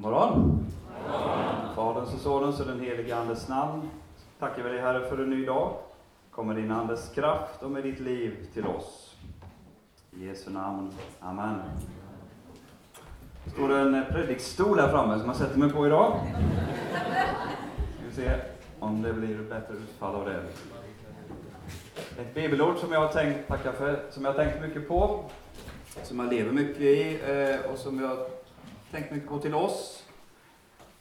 God morgon. Faderns och Sonens och den helige Andes namn tackar vi dig Herre för en ny dag. Kom med din Andes kraft och med ditt liv till oss. I Jesu namn. Amen. Det står en eh, predikstol här framme som jag sätter mig på idag. Ska vi se om det blir bättre utfall av det. Ett bibelord som jag har tänkt tacka för, som jag har tänkt mycket på, som jag lever mycket i eh, och som jag tänkt mycket på till oss.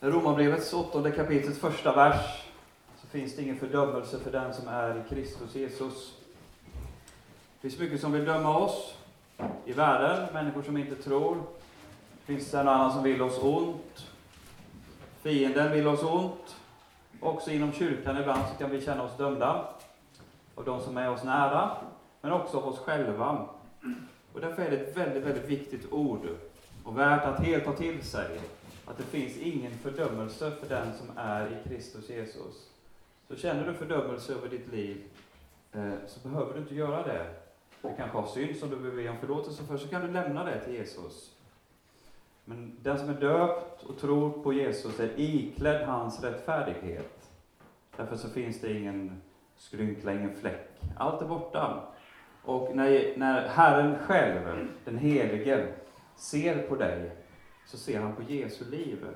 I Romarbrevets åttonde kapitels första vers så finns det ingen fördömelse för den som är i Kristus Jesus. Det finns mycket som vill döma oss i världen, människor som inte tror. Det finns en annan som vill oss ont. Fienden vill oss ont. Också inom kyrkan ibland så kan vi känna oss dömda av de som är oss nära, men också av oss själva. Och därför är det ett väldigt, väldigt viktigt ord och värt att helt ta till sig. Att det finns ingen fördömelse för den som är i Kristus Jesus. Så känner du fördömelse över ditt liv, eh, så behöver du inte göra det. Du kanske har synd som du behöver be om förlåtelse för, så kan du lämna det till Jesus. Men den som är döpt och tror på Jesus är iklädd hans rättfärdighet. Därför så finns det ingen skrynkla, ingen fläck. Allt är borta. Och när, när Herren själv, den Helige, ser på dig, så ser han på Jesu liv. Är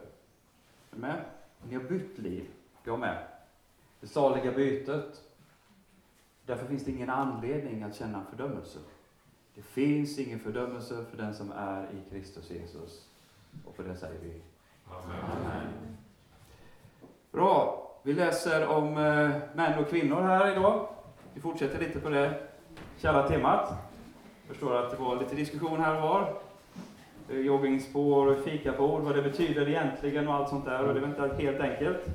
du med? Ni har bytt liv, jag med. Det saliga bytet. Därför finns det ingen anledning att känna fördömelse. Det finns ingen fördömelse för den som är i Kristus Jesus. Och för det säger vi Amen. Amen. Bra. Vi läser om eh, män och kvinnor här idag. Vi fortsätter lite på det kära temat. Jag förstår att det var lite diskussion här och var joggingspår joggingspår, fikabord, vad det betyder egentligen och allt sånt där. Och det är inte helt enkelt.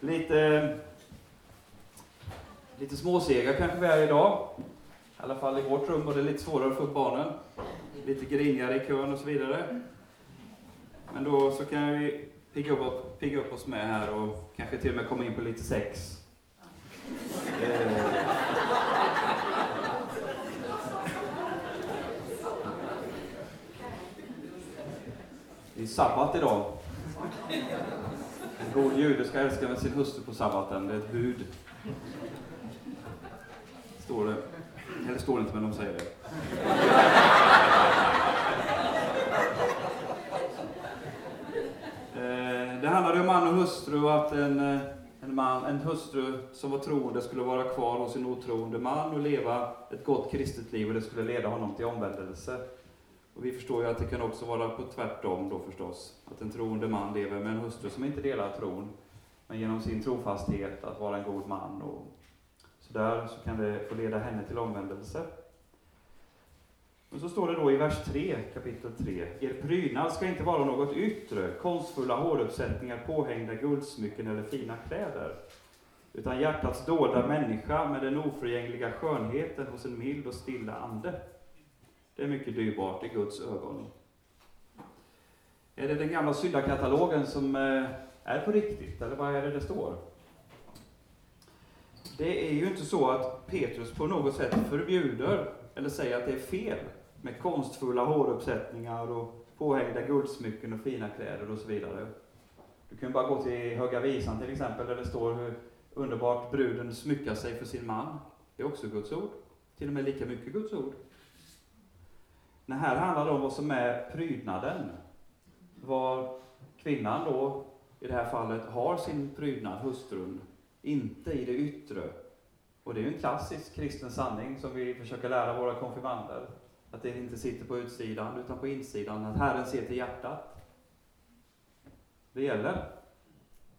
Lite, lite småsega kanske vi är idag. I alla fall i vårt rum var det lite svårare att få upp barnen. Lite grinigare i kön och så vidare. Men då så kan vi pigga upp, pigga upp oss med här och kanske till och med komma in på lite sex. Eh. Det är sabbat idag. En god jude ska älska med sin hustru på sabbaten. Det är ett bud. Står det. Eller står det inte, men de säger det. Eh, det handlade om man och hustru och att en, eh, en, man, en hustru som var troende skulle vara kvar hos sin otroende man och leva ett gott kristet liv och det skulle leda honom till omvändelse. Och vi förstår ju att det kan också vara på tvärtom då förstås. Att en troende man lever med en hustru som inte delar tron, men genom sin trofasthet att vara en god man. Och så där så kan det få leda henne till omvändelse. Men så står det då i vers 3, kapitel 3. Er prydnad ska inte vara något yttre, konstfulla håruppsättningar, påhängda guldsmycken eller fina kläder. Utan hjärtats dolda människa med den oförgängliga skönheten hos en mild och stilla ande. Det är mycket dyrbart i Guds ögon. Är det den gamla syndakatalogen som eh, är på riktigt, eller vad är det det står? Det är ju inte så att Petrus på något sätt förbjuder eller säger att det är fel med konstfulla håruppsättningar och påhängda guldsmycken och fina kläder och så vidare. Du kan bara gå till Höga Visan till exempel, där det står hur underbart bruden smyckar sig för sin man. Det är också Guds ord. Till och med lika mycket Guds ord. Det här handlar det om vad som är prydnaden. Var kvinnan då, i det här fallet, har sin prydnad, hustrun, inte i det yttre. Och det är ju en klassisk kristen sanning som vi försöker lära våra konfirmander. Att det inte sitter på utsidan, utan på insidan. Att Herren ser till hjärtat. Det gäller.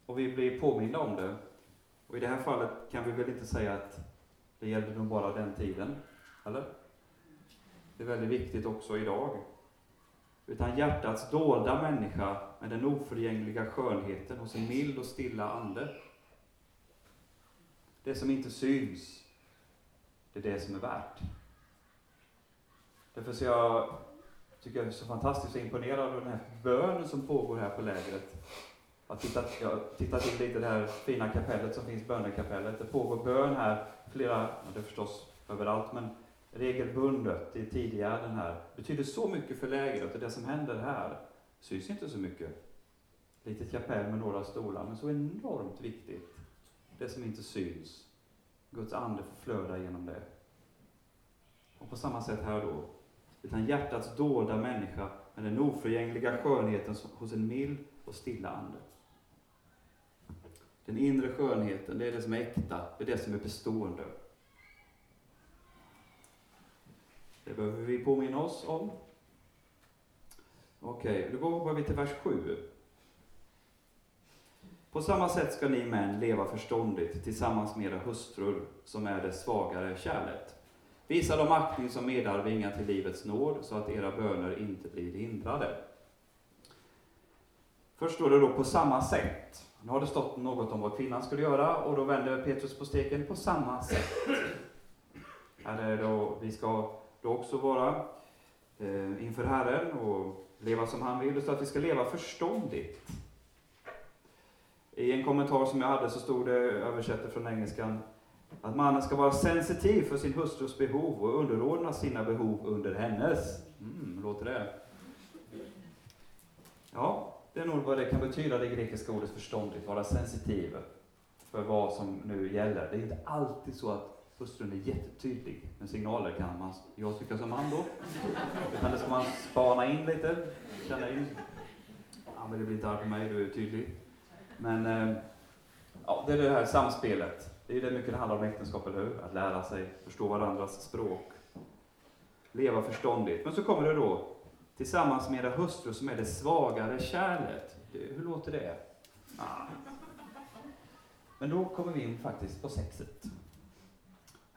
Och vi blir påminna om det. Och i det här fallet kan vi väl inte säga att det gällde nog bara den tiden. Eller? Det är väldigt viktigt också idag. Utan hjärtats dolda människa med den oförgängliga skönheten hos en mild och stilla ande. Det som inte syns, det är det som är värt. Därför så jag tycker jag är så fantastiskt imponerad av den här bönen som pågår här på lägret. Jag har tittat, jag lite i det här fina kapellet som finns, bönekapellet. Det pågår bön här, flera, det är förstås överallt, men regelbundet i tidigare den här. betyder så mycket för lägret och det som händer här. Syns inte så mycket. Litet kapell med några stolar, men så enormt viktigt. Det som inte syns. Guds ande får flöda genom det. Och på samma sätt här då. Utan hjärtats dolda människa med den oförgängliga skönheten hos en mild och stilla ande. Den inre skönheten, det är det som är äkta, det är det som är bestående. Det behöver vi påminna oss om. Okej, okay, då går vi till vers 7. På samma sätt ska ni män leva förståndigt tillsammans med era hustrur, som är det svagare kärlet. Visa dem aktning som medarvingar till livets nåd, så att era böner inte blir hindrade. Först står det då på samma sätt. Nu har det stått något om vad kvinnan skulle göra, och då vänder Petrus på steken på samma sätt. Här är det då, vi ska då också vara eh, inför Herren och leva som han vill. Det står att vi ska leva förståndigt. I en kommentar som jag hade så stod det, översatt från engelskan, att mannen ska vara sensitiv för sin hustrus behov och underordna sina behov under hennes. Mm, låter det? Ja, det är nog vad det kan betyda, det grekiska ordet förståndigt, vara sensitiv för vad som nu gäller. Det är inte alltid så att hustrun är jättetydlig med signaler, kan man, jag tycka som man då. Utan det ska man spana in lite, känna in. Ja, men det blir inte arg på mig, du är tydlig. Men eh, ja, det är det här samspelet. Det är det mycket det handlar om äktenskap, eller hur? Att lära sig förstå varandras språk. Leva förståndigt. Men så kommer det då, tillsammans med era hustru som är det svagare kärlet. hur låter det? Ah. Men då kommer vi in faktiskt på sexet.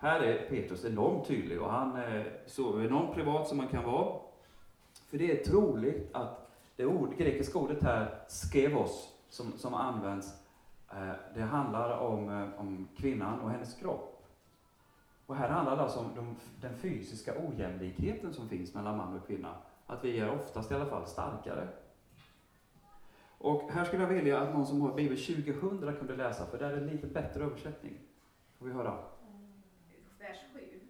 Här är Petrus enormt tydlig och han eh, är så enormt privat som man kan vara. För det är troligt att det ord, grekiska ordet här, skevos, som, som används, eh, det handlar om, eh, om kvinnan och hennes kropp. Och här handlar det alltså om de, den fysiska ojämlikheten som finns mellan man och kvinna. Att vi är oftast i alla fall starkare. Och här skulle jag vilja att någon som har Bibel 2000 kunde läsa, för där är en lite bättre översättning. Får vi höra?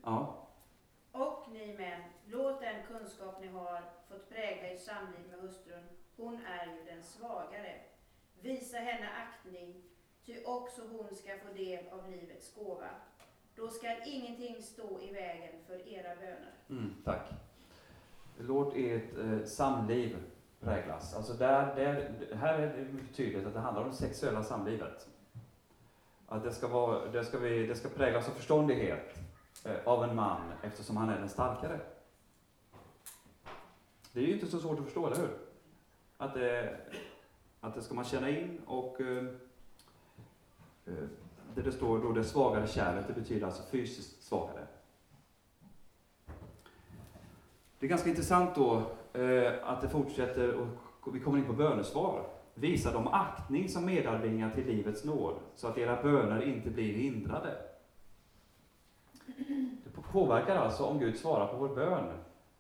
Vers 7. Ja. Och ni män, låt den kunskap ni har fått prägla ert samliv med hustrun. Hon är ju den svagare. Visa henne aktning, ty också hon ska få del av livets gåva. Då skall ingenting stå i vägen för era böner. Mm, tack. Låt ert eh, samliv präglas. Alltså där, där, här är det tydligt att det handlar om det sexuella samlivet. Att det ska, vara, det ska, vi, det ska präglas av förståndighet Eh, av en man eftersom han är den starkare. Det är ju inte så svårt att förstå, eller hur? Att det, att det ska man känna in och eh, eh det, det står då det svagare kärlet, det betyder alltså fysiskt svagare. Det är ganska intressant då eh, att det fortsätter och vi kommer in på bönesvar. Visa dem aktning som medarvingar till livets nåd, så att era böner inte blir hindrade. Påverkar alltså om Gud svarar på vår bön,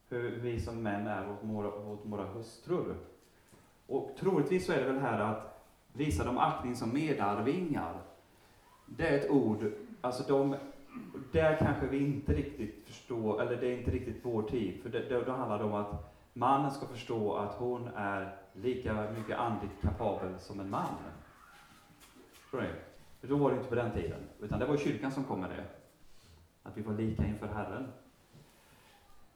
hur vi som män är mot våra, mot våra hustrur. Och troligtvis så är det väl här att visa dem aktning som medarvingar. Det är ett ord, alltså de, där kanske vi inte riktigt förstår, eller det är inte riktigt vår tid, för det, det, då handlar det om att mannen ska förstå att hon är lika mycket andligt kapabel som en man. Förstår ni? För då var det inte på den tiden, utan det var kyrkan som kom med det. Att vi var lika inför Herren.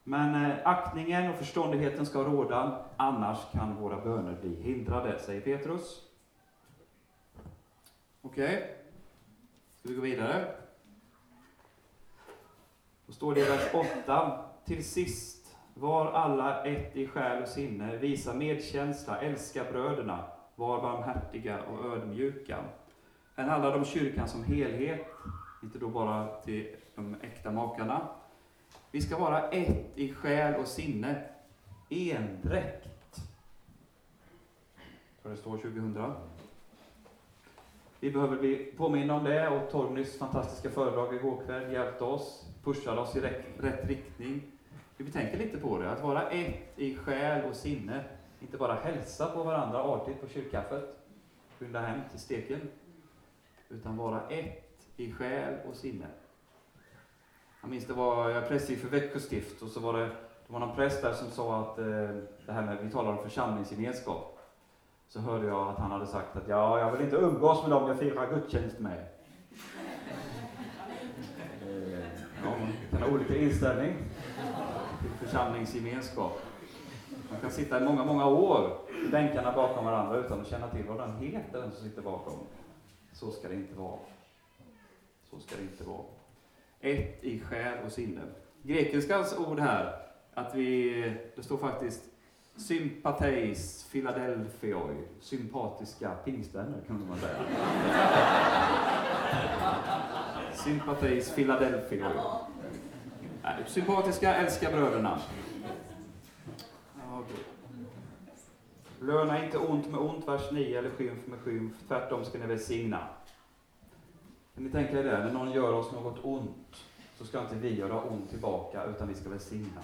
Men eh, aktningen och förståndigheten ska råda, annars kan våra böner bli hindrade, säger Petrus. Okej, okay. ska vi gå vidare? Då står det i vers 8. Till sist, var alla ett i själ och sinne, visa medkänsla, älska bröderna, var barmhärtiga och ödmjuka. Här handlar det om kyrkan som helhet, inte då bara till de äkta makarna, vi ska vara ett i själ och sinne, endräkt. Tror det står 2000. Vi behöver bli påminna om det och Torgnys fantastiska föredrag igår kväll hjälpte oss, pushade oss i rätt, rätt riktning. Vi tänker lite på det, att vara ett i själ och sinne. Inte bara hälsa på varandra artigt på kyrkkaffet, skynda hem till steken, utan vara ett i själ och sinne. Jag minns det var, jag prästvigde för Växjö stift och så var det det var någon präst där som sa att eh, det här med, vi talar om församlingsgemenskap. Så hörde jag att han hade sagt att ja, jag vill inte umgås med dem jag firar gudstjänst med. Eh, ja, man kan ha olika inställning till församlingsgemenskap. Man kan sitta i många, många år i bänkarna bakom varandra utan att känna till vad den heter, den som sitter bakom. Så ska det inte vara. Så ska det inte vara. Ett i själ och sinne. Grekiskans ord här, att vi, det står faktiskt sympateis Philadelphioi, sympatiska pingstvänner kan man säga. sympateis Philadelphioi. Sympatiska, älska bröderna. Löna inte ont med ont, vers 9, eller skymf med skymf. Tvärtom ska ni välsigna. Kan ni tänka er det? När någon gör oss något ont, så ska inte vi göra ont tillbaka, utan vi ska välsigna.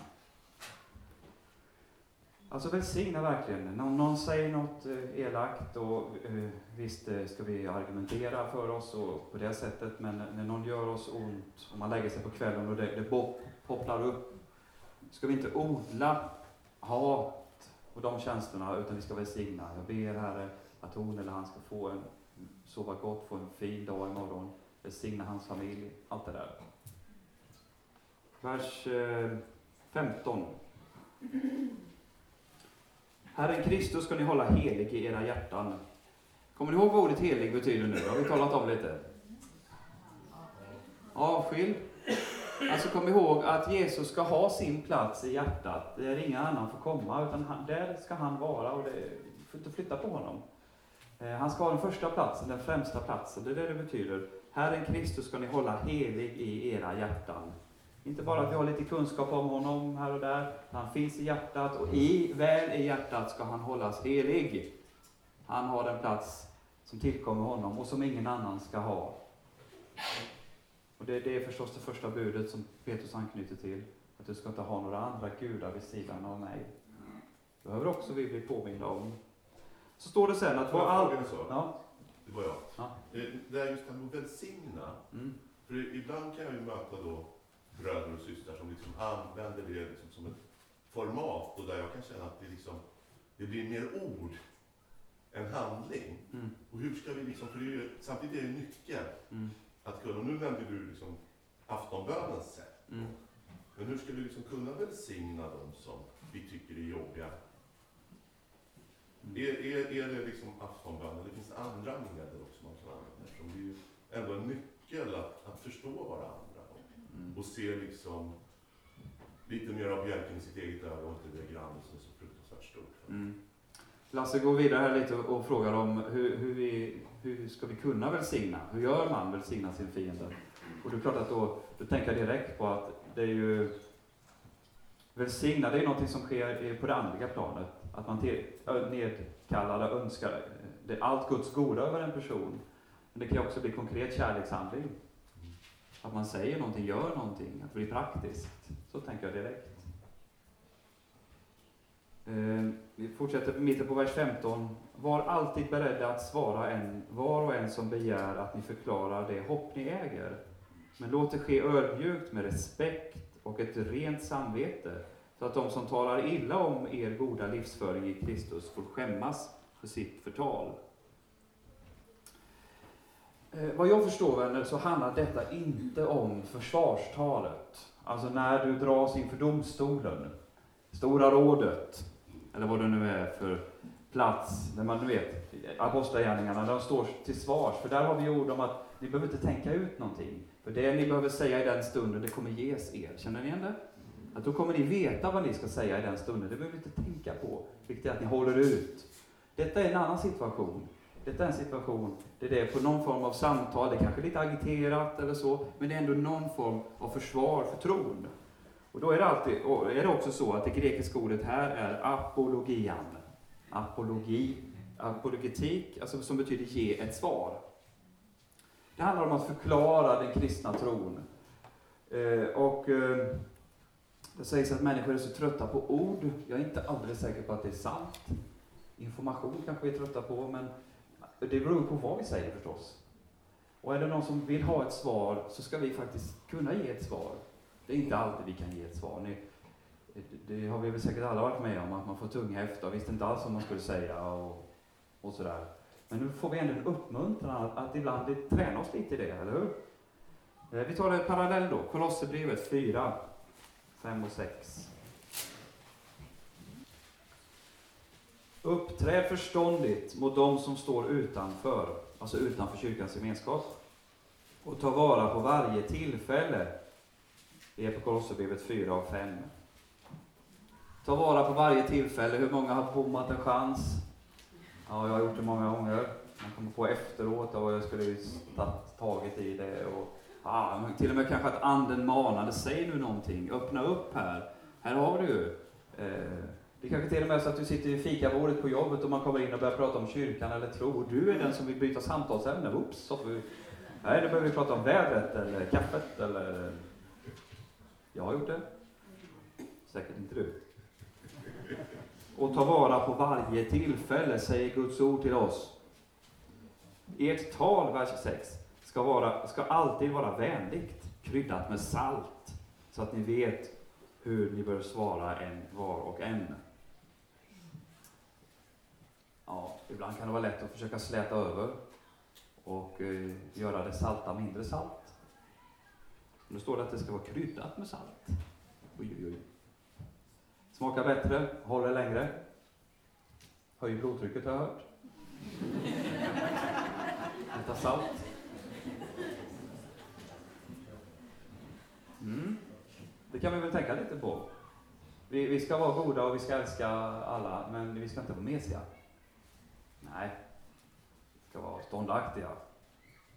Alltså välsigna verkligen. När någon säger något eh, elakt, och eh, visst eh, ska vi argumentera för oss och på det sättet, men när någon gör oss ont, och man lägger sig på kvällen och det, det popplar upp, ska vi inte odla hat och de tjänsterna, utan vi ska välsigna. Jag ber Herre att hon eller han ska få en, sova gott, få en fin dag imorgon, välsigna hans familj, allt det där. Vers eh, 15. Herren Kristus ska ni hålla helig i era hjärtan. Kommer ni ihåg vad ordet helig betyder nu? Det har vi talat om lite. Avskild. Alltså kom ihåg att Jesus ska ha sin plats i hjärtat, där ingen annan får komma, utan han, där ska han vara och det får inte flytta på honom. Eh, han ska ha den första platsen, den främsta platsen, det är det det betyder. Herren Kristus ska ni hålla helig i era hjärtan. Inte bara att vi har lite kunskap om honom här och där, han finns i hjärtat och i, väl i hjärtat ska han hållas helig. Han har den plats som tillkommer honom och som ingen annan ska ha. Och det, det är förstås det första budet som Petrus anknyter till, att du ska inte ha några andra gudar vid sidan av mig. Det behöver också vi bli påminna om. Så står det sen att vad allt... Ja. Det var jag. Ja. Det är just det här med att välsigna. Mm. För ibland kan jag ju möta då bröder och systrar som liksom använder det liksom som ett format och där jag kan känna att det, liksom, det blir mer ord än handling. Mm. Och hur ska vi liksom, för det är ju, samtidigt är det nyckeln mm. att kunna, och nu nämnde du liksom aftonbönens sätt. Mm. Men hur ska vi liksom kunna välsigna dem som vi tycker är jobbiga? Mm. Är, är, är det liksom aftonbön, eller finns det andra medel också man kan använda? Eftersom det är ju ändå en nyckel att, att förstå varandra. Mm. Och se liksom lite mer av bjälken i sitt eget öga och inte det grannet som är så fruktansvärt stort. Mm. Lasse går vidare här lite och frågar om hur, hur, vi, hur ska vi kunna välsigna? Hur gör man välsigna sin fiende? Och det är klart att då, då tänker jag direkt på att det är ju Välsigna, det är någonting som sker på det andliga planet. Att man nedkallar och önskar det, allt Guds goda över en person. Men det kan också bli konkret kärlekshandling. Att man säger någonting, gör någonting, att det blir praktiskt. Så tänker jag direkt. Eh, vi fortsätter på mitten på vers 15. Var alltid beredda att svara en, var och en som begär att ni förklarar det hopp ni äger. Men låt det ske ödmjukt med respekt och ett rent samvete, så att de som talar illa om er goda livsföring i Kristus får skämmas för sitt förtal. Eh, vad jag förstår vänner, så handlar detta inte om försvarstalet. Alltså när du dras inför domstolen, Stora rådet, eller vad det nu är för plats, där man, du vet, Apostlagärningarna, där de står till svars. För där har vi ord om att ni behöver inte tänka ut någonting. För det ni behöver säga i den stunden, det kommer ges er. Känner ni igen det? Att då kommer ni veta vad ni ska säga i den stunden. Det behöver ni inte tänka på. Vilket är att ni håller ut. Detta är en annan situation. Detta är en situation där det är på någon form av samtal, det är kanske lite agiterat eller så, men det är ändå någon form av försvar för tron. Och då är det, alltid, är det också så att det grekiska ordet här är apologian. Apologi, apologetik, alltså som betyder ge ett svar. Det handlar om att förklara den kristna tron. Eh, och eh, det sägs att människor är så trötta på ord. Jag är inte alldeles säker på att det är sant. Information kanske vi är trötta på, men det beror på vad vi säger förstås. Och är det någon som vill ha ett svar så ska vi faktiskt kunna ge ett svar. Det är inte alltid vi kan ge ett svar. Ni, det, har vi väl säkert alla varit med om, att man får tunga efter och visste inte alls vad man skulle säga och, och sådär. Men nu får vi ändå en uppmuntran att, att ibland träna oss lite i det, eller hur? Eh, vi tar en parallell då, Kolosserbrevet 4, 5 och 6. Uppträd förståndigt mot dem som står utanför, alltså utanför kyrkans gemenskap. Och ta vara på varje tillfälle. Det är på Kolosserbrevet 4 och 5. Ta vara på varje tillfälle. Hur många har bommat en chans? Ja, jag har gjort det många gånger. Man kommer på efteråt och jag skulle ju tagit i det. Och, ah, till och med kanske att anden manade, säg nu någonting, öppna upp här. Här har du ju. Eh, det kanske till och med är så att du sitter vid fikabordet på jobbet och man kommer in och börjar prata om kyrkan eller tro. och Du är den som vill byta samtalsämne. Oops, så får vi... Nej, då behöver vi prata om vädret eller kaffet eller... Jag har gjort det. Säkert inte du. Och ta vara på varje tillfälle, säger Guds ord till oss. Ert tal, vers 6, ska, vara, ska alltid vara vänligt, kryddat med salt, så att ni vet hur ni bör svara en var och en. Ja, ibland kan det vara lätt att försöka släta över och eh, göra det salta mindre salt. Nu står det att det ska vara kryddat med salt. Oj, oj, oj. Smakar bättre, håller längre. Höjer blodtrycket har jag hört. Äta salt. Mm. Det kan vi väl tänka lite på. Vi, vi ska vara goda och vi ska älska alla, men vi ska inte vara mesiga. Nej. Vi ska vara ståndaktiga,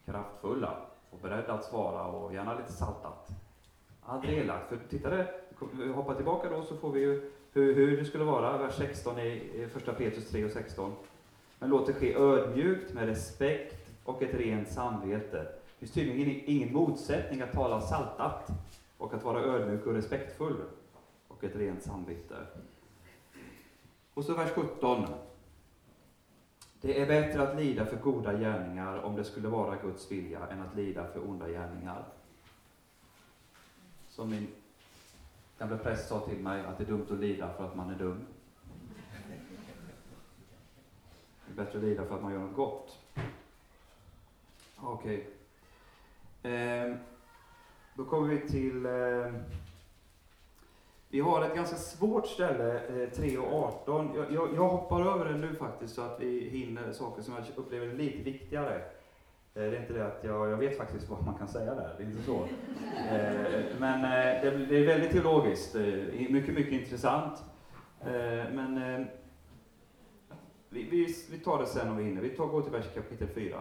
kraftfulla och beredda att svara och gärna lite saltat. Aldrig elakt. För titta det, hoppa tillbaka då så får vi ju hur, hur det skulle vara, vers 16 i första Petrus 3 och 16. Men låt det ske ödmjukt, med respekt och ett rent samvete. Det finns tydligen ingen motsättning att tala saltat och att vara ödmjuk och respektfull och ett rent samvete. Och så vers 17. Det är bättre att lida för goda gärningar om det skulle vara Guds vilja än att lida för onda gärningar. Som min gamla präst sa till mig att det är dumt att lida för att man är dum. Det är bättre att lida för att man gör något gott. Okej. Okay. Eh, då kommer vi till eh, vi har ett ganska svårt ställe, eh, 3 och 18. Jag, jag, jag, hoppar över det nu faktiskt så att vi hinner saker som jag upplever är lite viktigare. Eh, det är inte det att jag, jag vet faktiskt vad man kan säga där, det är inte så. Eh, men eh, det, det, är väldigt teologiskt, eh, mycket, mycket intressant. Eh, men eh, vi, vi, vi, tar det sen om vi hinner. Vi tar, går till vers kapitel 4.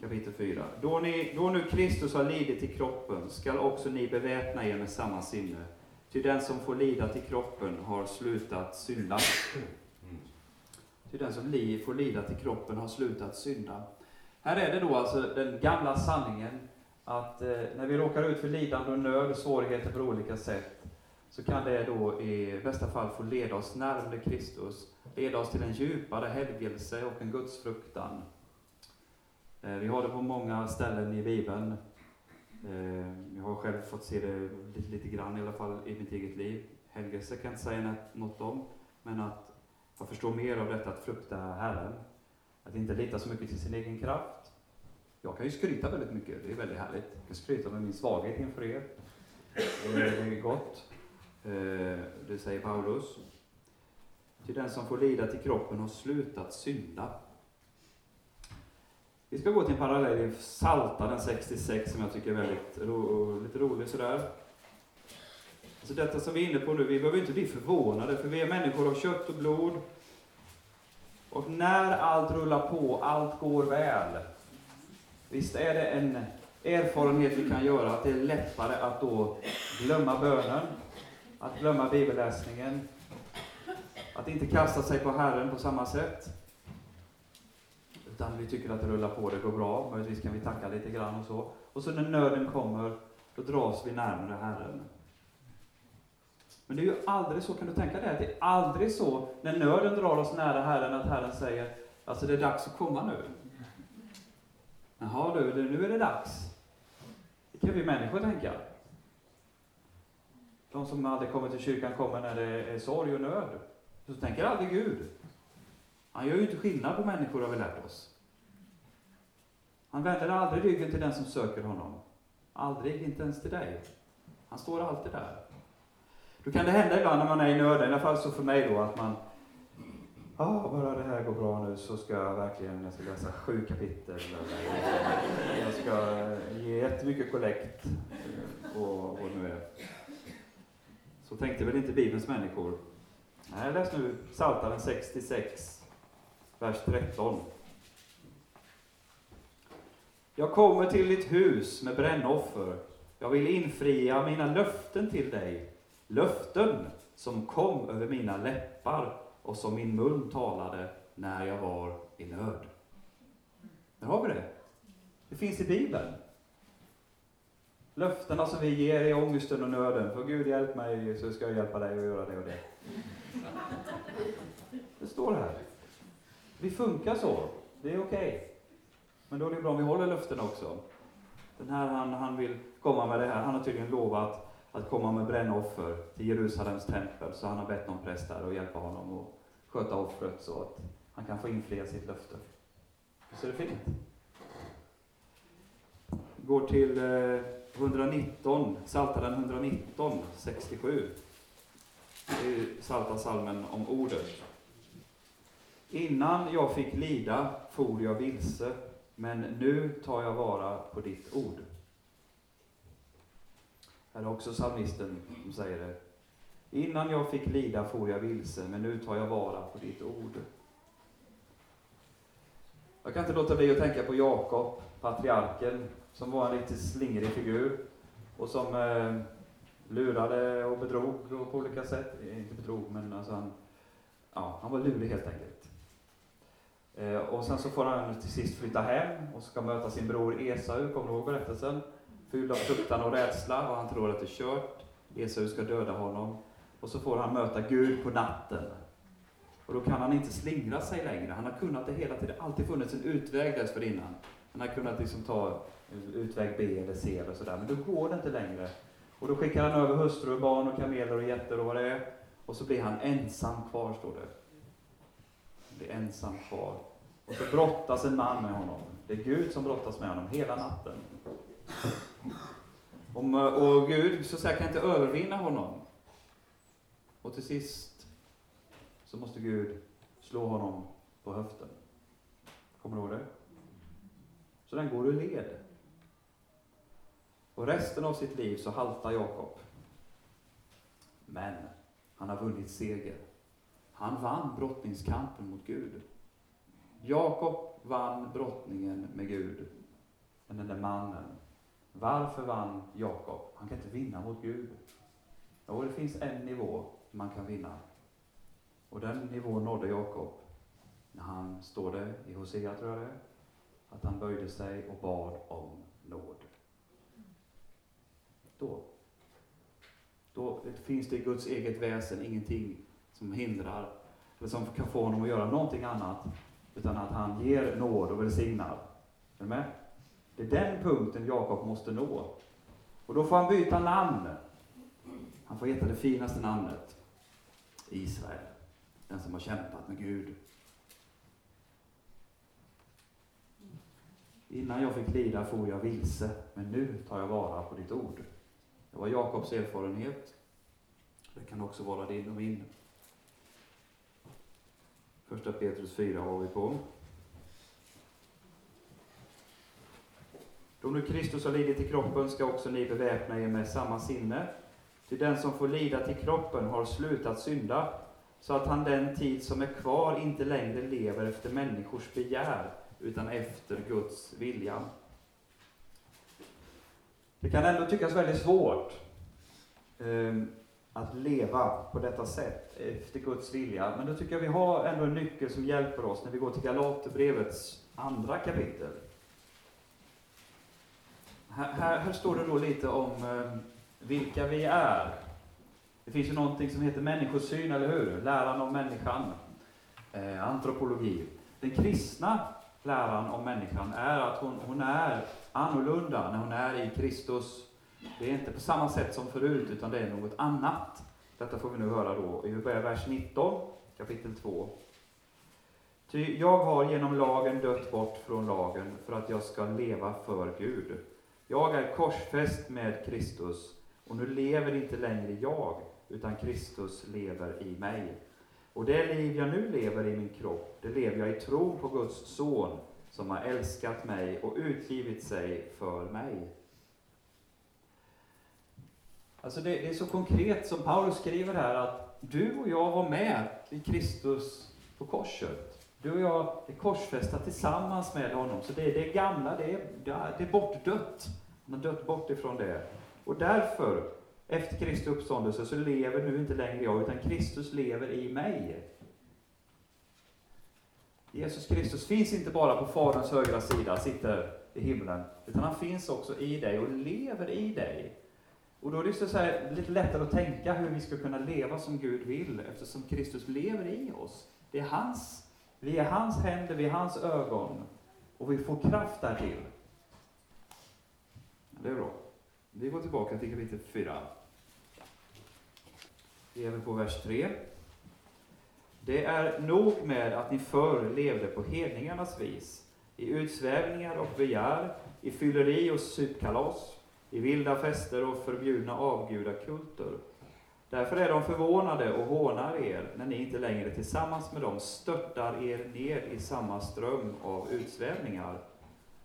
Kapitel 4. Då, ni, då nu Kristus har lidit i kroppen skall också ni beväpna er med samma sinne. Ty den som får lida till kroppen har slutat synda. Ty den som li, får lida till kroppen har slutat synda. Här är det då alltså den gamla sanningen att eh, när vi råkar ut för lidande och nöd och svårigheter på olika sätt så kan det då i bästa fall få leda oss närmare Kristus, leda oss till en djupare helgelse och en gudsfruktan. Eh, vi har det på många ställen i Bibeln. Eh, jag har själv fått se det lite, lite grann i alla fall i mitt eget liv. Helgelse kan jag inte säga något om, men att jag förstår mer av detta att frukta Herren. Att inte lita så mycket till sin egen kraft. Jag kan ju skryta väldigt mycket, det är väldigt härligt. Jag kan skryta med min svaghet inför er. Det är gott. Eh, det säger Paulus. Till den som får lida till kroppen har slutat synda. Vi ska gå till en parallell i Psaltaren 66 som jag tycker är väldigt ro, lite rolig sådär. Så detta som vi är inne på nu, vi behöver inte bli förvånade för vi är människor av kött och blod. Och när allt rullar på, allt går väl. Visst är det en erfarenhet vi kan göra att det är lättare att då glömma bönen, att glömma bibelläsningen, att inte kasta sig på Herren på samma sätt. Utan vi tycker att det rullar på, det går bra, möjligtvis kan vi tacka lite grann och så. Och så när nöden kommer, då dras vi närmare Herren. Men det är ju aldrig så, kan du tänka dig, att det är aldrig så när nöden drar oss nära Herren, att Herren säger, alltså det är dags att komma nu. Jaha du, nu är det dags. Det kan vi människor tänka. De som aldrig kommer till kyrkan kommer när det är sorg och nöd. Så tänker aldrig Gud. Han gör ju inte skillnad på människor har vi lärt oss. Han vänder aldrig ryggen till den som söker honom. Aldrig, inte ens till dig. Han står alltid där. Då kan det hända ibland när man är i nöd, i alla fall så för mig då, att man Ja, bara det här går bra nu så ska jag verkligen, jag ska läsa sju kapitel. Jag ska ge jättemycket kollekt och vad nu är. Så tänkte väl inte Bibelns människor. Nej, läs nu Psaltaren 66, vers 13. Jag kommer till ditt hus med brännoffer. Jag vill infria mina löften till dig. Löften som kom över mina läppar och som min mun talade när jag var i nöd. Där har vi det. Det finns i Bibeln. Löftena som vi ger i ångesten och nöden. För Gud hjälp mig så ska jag hjälpa dig att göra det och det. Det står här. Vi funkar så. Det är okej. Okay. Men då är det bra om vi håller löftena också. Den här han, han vill komma med det här. Han har tydligen lovat att komma med brännoffer till Jerusalems tempel. Så han har bett någon präst där att hjälpa honom att sköta offret så att han kan få infria sitt löfte. Visst är det fint? Går till eh, 119, Psaltaren 119, 67. Det är Salta salmen om ordet. Innan jag fick lida for jag vilse, men nu tar jag vara på ditt ord. Här är också psalmisten som säger det. Innan jag fick lida for jag vilse, men nu tar jag vara på ditt ord. Jag kan inte låta bli att tänka på Jakob, patriarken, som var en lite slingrig figur och som eh, lurade och bedrog på olika sätt. Eh, inte bedrog, men alltså han, ja, han var lurig helt enkelt. Eh, och sen så får han till sist flytta hem och ska möta sin bror Esau, kommer du ihåg berättelsen? Fylld av fruktan och rädsla och han tror att det är kört. Esau ska döda honom. Och så får han möta Gud på natten. Och då kan han inte slingra sig längre. Han har kunnat det hela tiden. Det har alltid funnits en utväg dessförinnan. Han har kunnat liksom ta utväg B eller C eller sådär. Men då går det inte längre. Och då skickar han över hustru och barn och kameler och getter och vad det är. Och så blir han ensam kvar, står det. Blir ensam kvar. Och så brottas en man med honom. Det är Gud som brottas med honom hela natten. Och, och Gud så säga, kan inte övervinna honom. Och till sist så måste Gud slå honom på höften. Kommer du ihåg det? Så den går ur led. Och resten av sitt liv så haltar Jakob. Men han har vunnit seger. Han vann brottningskampen mot Gud. Jakob vann brottningen med Gud. Men den där mannen, varför vann Jakob? Han kan inte vinna mot Gud. Jo, det finns en nivå man kan vinna. Och den nivån nådde Jakob när han, står det i Hosea tror jag det är, att han böjde sig och bad om nåd. Då, då finns det i Guds eget väsen ingenting som hindrar, eller som kan få honom att göra någonting annat, utan att han ger nåd och välsignar. Är du med? Det är den punkten Jakob måste nå. Och då får han byta namn. Han får heta det finaste namnet. Israel. Den som har kämpat med Gud. Innan jag fick lida for jag vilse, men nu tar jag vara på ditt ord. Det var Jakobs erfarenhet. Det kan också vara din och min. Första Petrus 4 har vi på. Då nu Kristus har lidit i kroppen ska också ni beväpna er med samma sinne. Till den som får lida till kroppen har slutat synda, så att han den tid som är kvar inte längre lever efter människors begär, utan efter Guds vilja. Det kan ändå tyckas väldigt svårt ehm, att leva på detta sätt, efter Guds vilja. Men då tycker jag vi har ändå en nyckel som hjälper oss när vi går till Galaterbrevets andra kapitel. Här, här, här, står det då lite om eh, vilka vi är. Det finns ju någonting som heter människosyn, eller hur? Läran om människan. Eh, antropologi. Den kristna läran om människan är att hon, hon är annorlunda när hon är i Kristus. Det är inte på samma sätt som förut, utan det är något annat. Detta får vi nu höra då. Vi börjar vers 19, kapitel 2. Ty jag har genom lagen dött bort från lagen för att jag ska leva för Gud. Jag är korsfäst med Kristus, och nu lever inte längre jag, utan Kristus lever i mig. Och det liv jag nu lever i min kropp, det lever jag i tron på Guds son, som har älskat mig och utgivit sig för mig. Alltså det, det, är så konkret som Paulus skriver här att du och jag var med i Kristus på korset. Du och jag är korsfästa tillsammans med honom. Så det, det gamla, det är, det är bortdött. Man har dött bort ifrån det. Och därför, efter Kristi uppståndelse, så lever nu inte längre jag, utan Kristus lever i mig. Jesus Kristus finns inte bara på Faderns högra sida, sitter i himlen, utan han finns också i dig och lever i dig. Och då är det så här, lite lättare att tänka hur vi ska kunna leva som Gud vill, eftersom Kristus lever i oss. Det är hans, vi är hans händer, vi är hans ögon, och vi får kraft därtill. Det är bra. Vi går tillbaka till kapitel 4. Vi är på vers 3. Det är nog med att ni förr levde på hedningarnas vis, i utsvävningar och begär, i fylleri och supkalas, i vilda fester och förbjudna avgudakulter. Därför är de förvånade och hånar er när ni inte längre tillsammans med dem störtar er ner i samma ström av utsvävningar.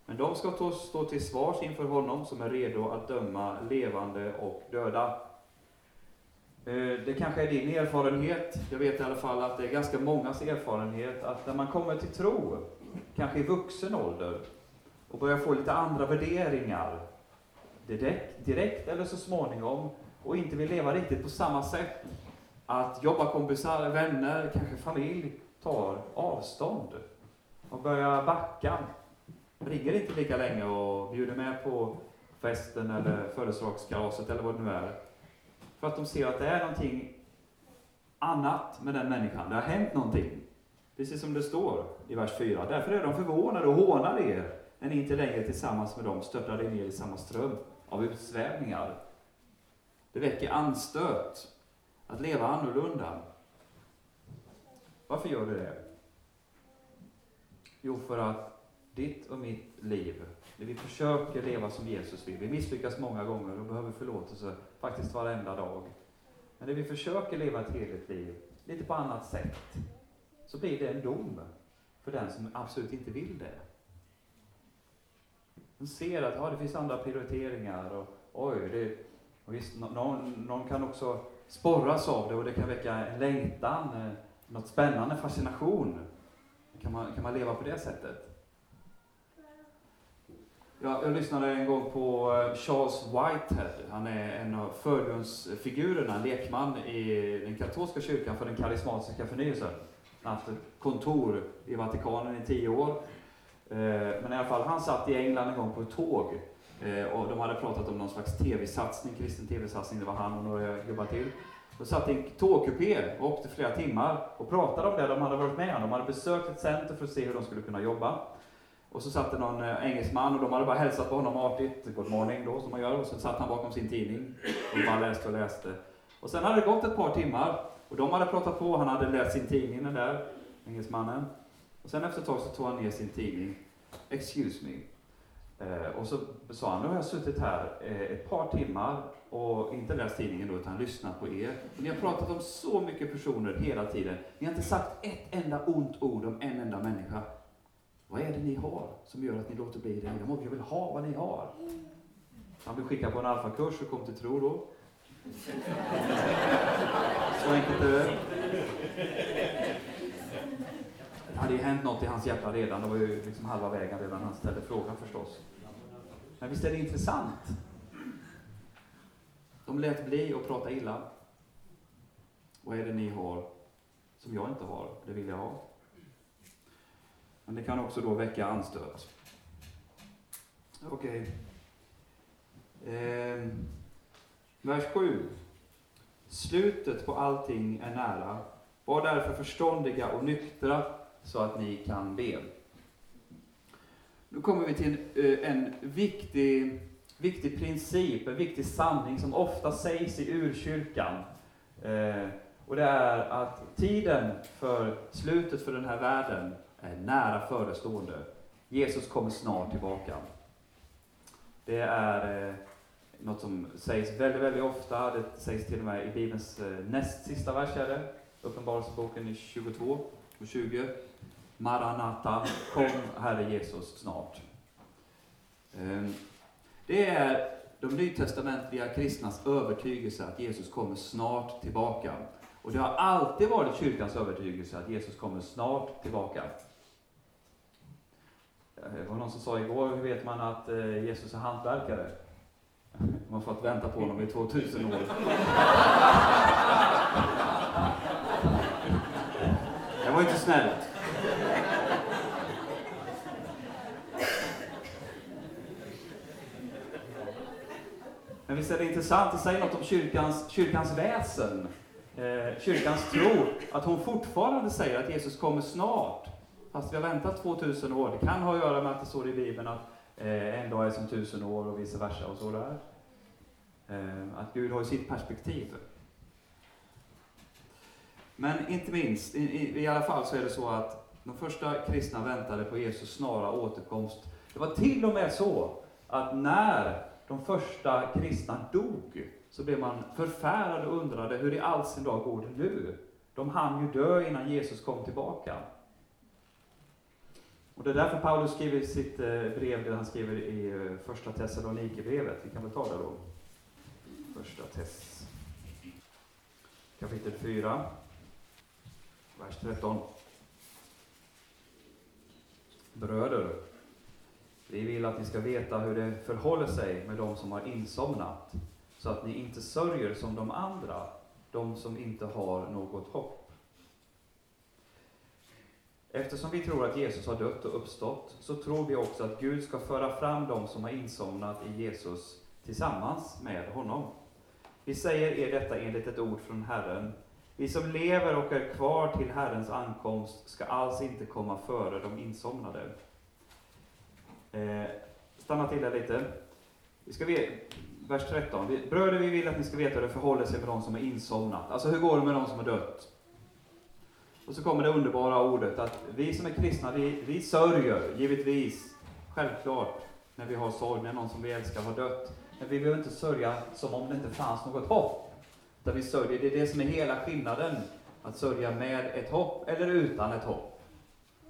Men de ska stå till svars inför honom som är redo att döma levande och döda. Eh, det kanske är din erfarenhet, jag vet i alla fall att det är ganska mångas erfarenhet, att när man kommer till tro, kanske i vuxen ålder, och börjar få lite andra värderingar, direkt, direkt eller så småningom, och inte vill leva riktigt på samma sätt, att jobbarkompisar, vänner, kanske familj tar avstånd och börjar backa. Ringer inte lika länge och bjuder med på festen eller födelsedagskalaset eller vad det nu är. För att de ser att det är någonting annat med den människan. Det har hänt någonting. Precis som det står i vers 4. Därför är de förvånade och hånar er när ni inte längre tillsammans med dem störtar er ner i samma ström av utsvävningar. Det väcker anstöt att leva annorlunda. Varför gör du det? Jo, för att ditt och mitt liv, när vi försöker leva som Jesus vill, vi misslyckas många gånger och behöver förlåtelse faktiskt varenda dag. Men när vi försöker leva ett heligt liv, lite på annat sätt, så blir det en dom för den som absolut inte vill det. Man ser att ja, det finns andra prioriteringar och oj, det, och visst, någon, någon kan också sporras av det och det kan väcka en längtan, eh, något spännande, fascination. Kan man, kan man leva på det sättet? Jag, jag lyssnade en gång på eh, Charles Whitehead. Han är en av förgrundsfigurerna, en lekman i den katolska kyrkan för den karismatiska förnyelsen. Han har haft ett kontor i Vatikanen i tio år. Eh, men i alla fall, han satt i England en gång på ett tåg eh, och de hade pratat om någon slags tv-satsning, kristen tv-satsning. Det var han och några gubbar till. De satt i en tågkupé och åkte flera timmar och pratade om det de hade varit med om. De hade besökt ett center för att se hur de skulle kunna jobba. Och så satt det någon eh, engelsman och de hade bara hälsat på honom artigt, good morning då som man gör, och så satt han bakom sin tidning och bara läste och läste. Och sen hade det gått ett par timmar och de hade pratat på, han hade läst sin tidning den där engelsmannen. Och sen efter ett tag så tog han ner sin tidning, excuse me. Eh, och så sa han, nu har jag suttit här eh, ett par timmar och inte läst tidningen då, utan lyssnat på er. Och ni har pratat om så mycket personer hela tiden. Ni har inte sagt ett enda ont ord om en enda människa. Vad är det ni har som gör att ni låter bli det? Jag vill ha vad ni har. Han blev skickad på en alfakurs och kom till tro då. Så enkelt är det. Det hade ju hänt något i hans hjärta redan. Det var ju liksom halva vägen redan han ställde frågan förstås. Men visst är det intressant? De lät bli att prata illa. Vad är det ni har som jag inte har? Det vill jag ha. Men det kan också då väcka anstöt. Okej. Okay. Eh, vers 7. Slutet på allting är nära. Var därför förståndiga och nyktra så att ni kan be. Nu kommer vi till en, en viktig viktig princip, en viktig sanning som ofta sägs i urkyrkan. Eh, och det är att tiden för slutet för den här världen är nära förestående. Jesus kommer snart tillbaka. Det är eh, något som sägs väldigt, väldigt ofta. Det sägs till och med i Bibelns eh, näst sista vers. Uppenbarelseboken 22 och 20. Maranata, kom Herre Jesus snart. Ehm, det är de nytestamentliga kristnas övertygelse att Jesus kommer snart tillbaka. Och det har alltid varit kyrkans övertygelse att Jesus kommer snart tillbaka. Det var någon som sa igår, hur vet man att eh, Jesus är hantverkare? Man har fått vänta på honom i 2000 år. Jag var inte snäll. Men visst är det intressant, det säger något om kyrkans, kyrkans väsen, eh, kyrkans tro, att hon fortfarande säger att Jesus kommer snart. Fast vi har väntat 2000 år. Det kan ha att göra med att det står i Bibeln att eh, en dag är som tusen år och vice versa och så där. Eh, att Gud har ju sitt perspektiv. Men inte minst, i, i, i alla fall så är det så att de första kristna väntade på Jesus snara återkomst. Det var till och med så att när de första kristna dog, så blev man förfärad och undrade hur i all sin dag går det nu? De hann ju dö innan Jesus kom tillbaka. Och det är därför Paulus skriver sitt eh, brev, det han skriver i eh, första Thessalonikerbrevet, vi kan väl ta det då. Första Tess, kapitel 4, vers 13. Bröder, vi vill att ni ska veta hur det förhåller sig med de som har insomnat, så att ni inte sörjer som de andra, de som inte har något hopp. Eftersom vi tror att Jesus har dött och uppstått, så tror vi också att Gud ska föra fram de som har insomnat i Jesus tillsammans med honom. Vi säger er detta enligt ett ord från Herren. Vi som lever och är kvar till Herrens ankomst ska alls inte komma före de insomnade. Eh, stanna till där lite. Vi ska ve- vers 13. Vi, Bröder, vi vill att ni ska veta hur det förhåller sig med de som är insomnat. Alltså, hur går det med de som har dött? Och så kommer det underbara ordet att vi som är kristna, vi, vi sörjer, givetvis, självklart, när vi har sorg, när någon som vi älskar har dött. Men vi behöver inte sörja som om det inte fanns något hopp. Utan vi sörjer, det är det som är hela skillnaden. Att sörja med ett hopp eller utan ett hopp.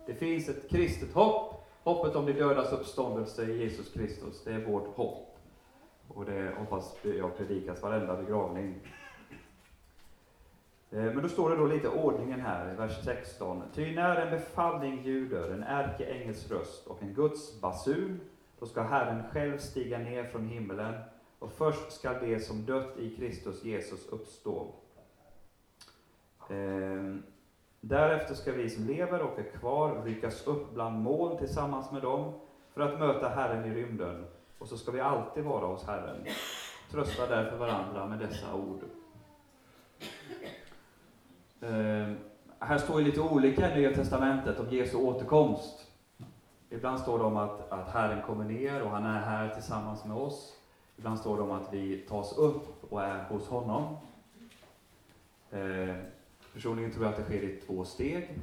Det finns ett kristet hopp. Hoppet om de dödas uppståndelse i Jesus Kristus, det är vårt hopp. Och det hoppas jag predikas varenda begravning. Eh, men då står det då lite ordningen här i vers 16. Ty när en befallning ljuder, en ärkeängels röst och en Guds basun, då ska Herren själv stiga ner från himmelen, och först ska det som dött i Kristus Jesus uppstå. Eh, Därefter ska vi som lever och är kvar ryckas upp bland moln tillsammans med dem för att möta Herren i rymden. Och så ska vi alltid vara hos Herren. Trösta därför varandra med dessa ord. Eh, här står ju lite olika i Nya Testamentet om Jesu återkomst. Ibland står det om att, att Herren kommer ner och han är här tillsammans med oss. Ibland står det om att vi tas upp och är hos honom. Eh, personligen tror jag att det sker i två steg.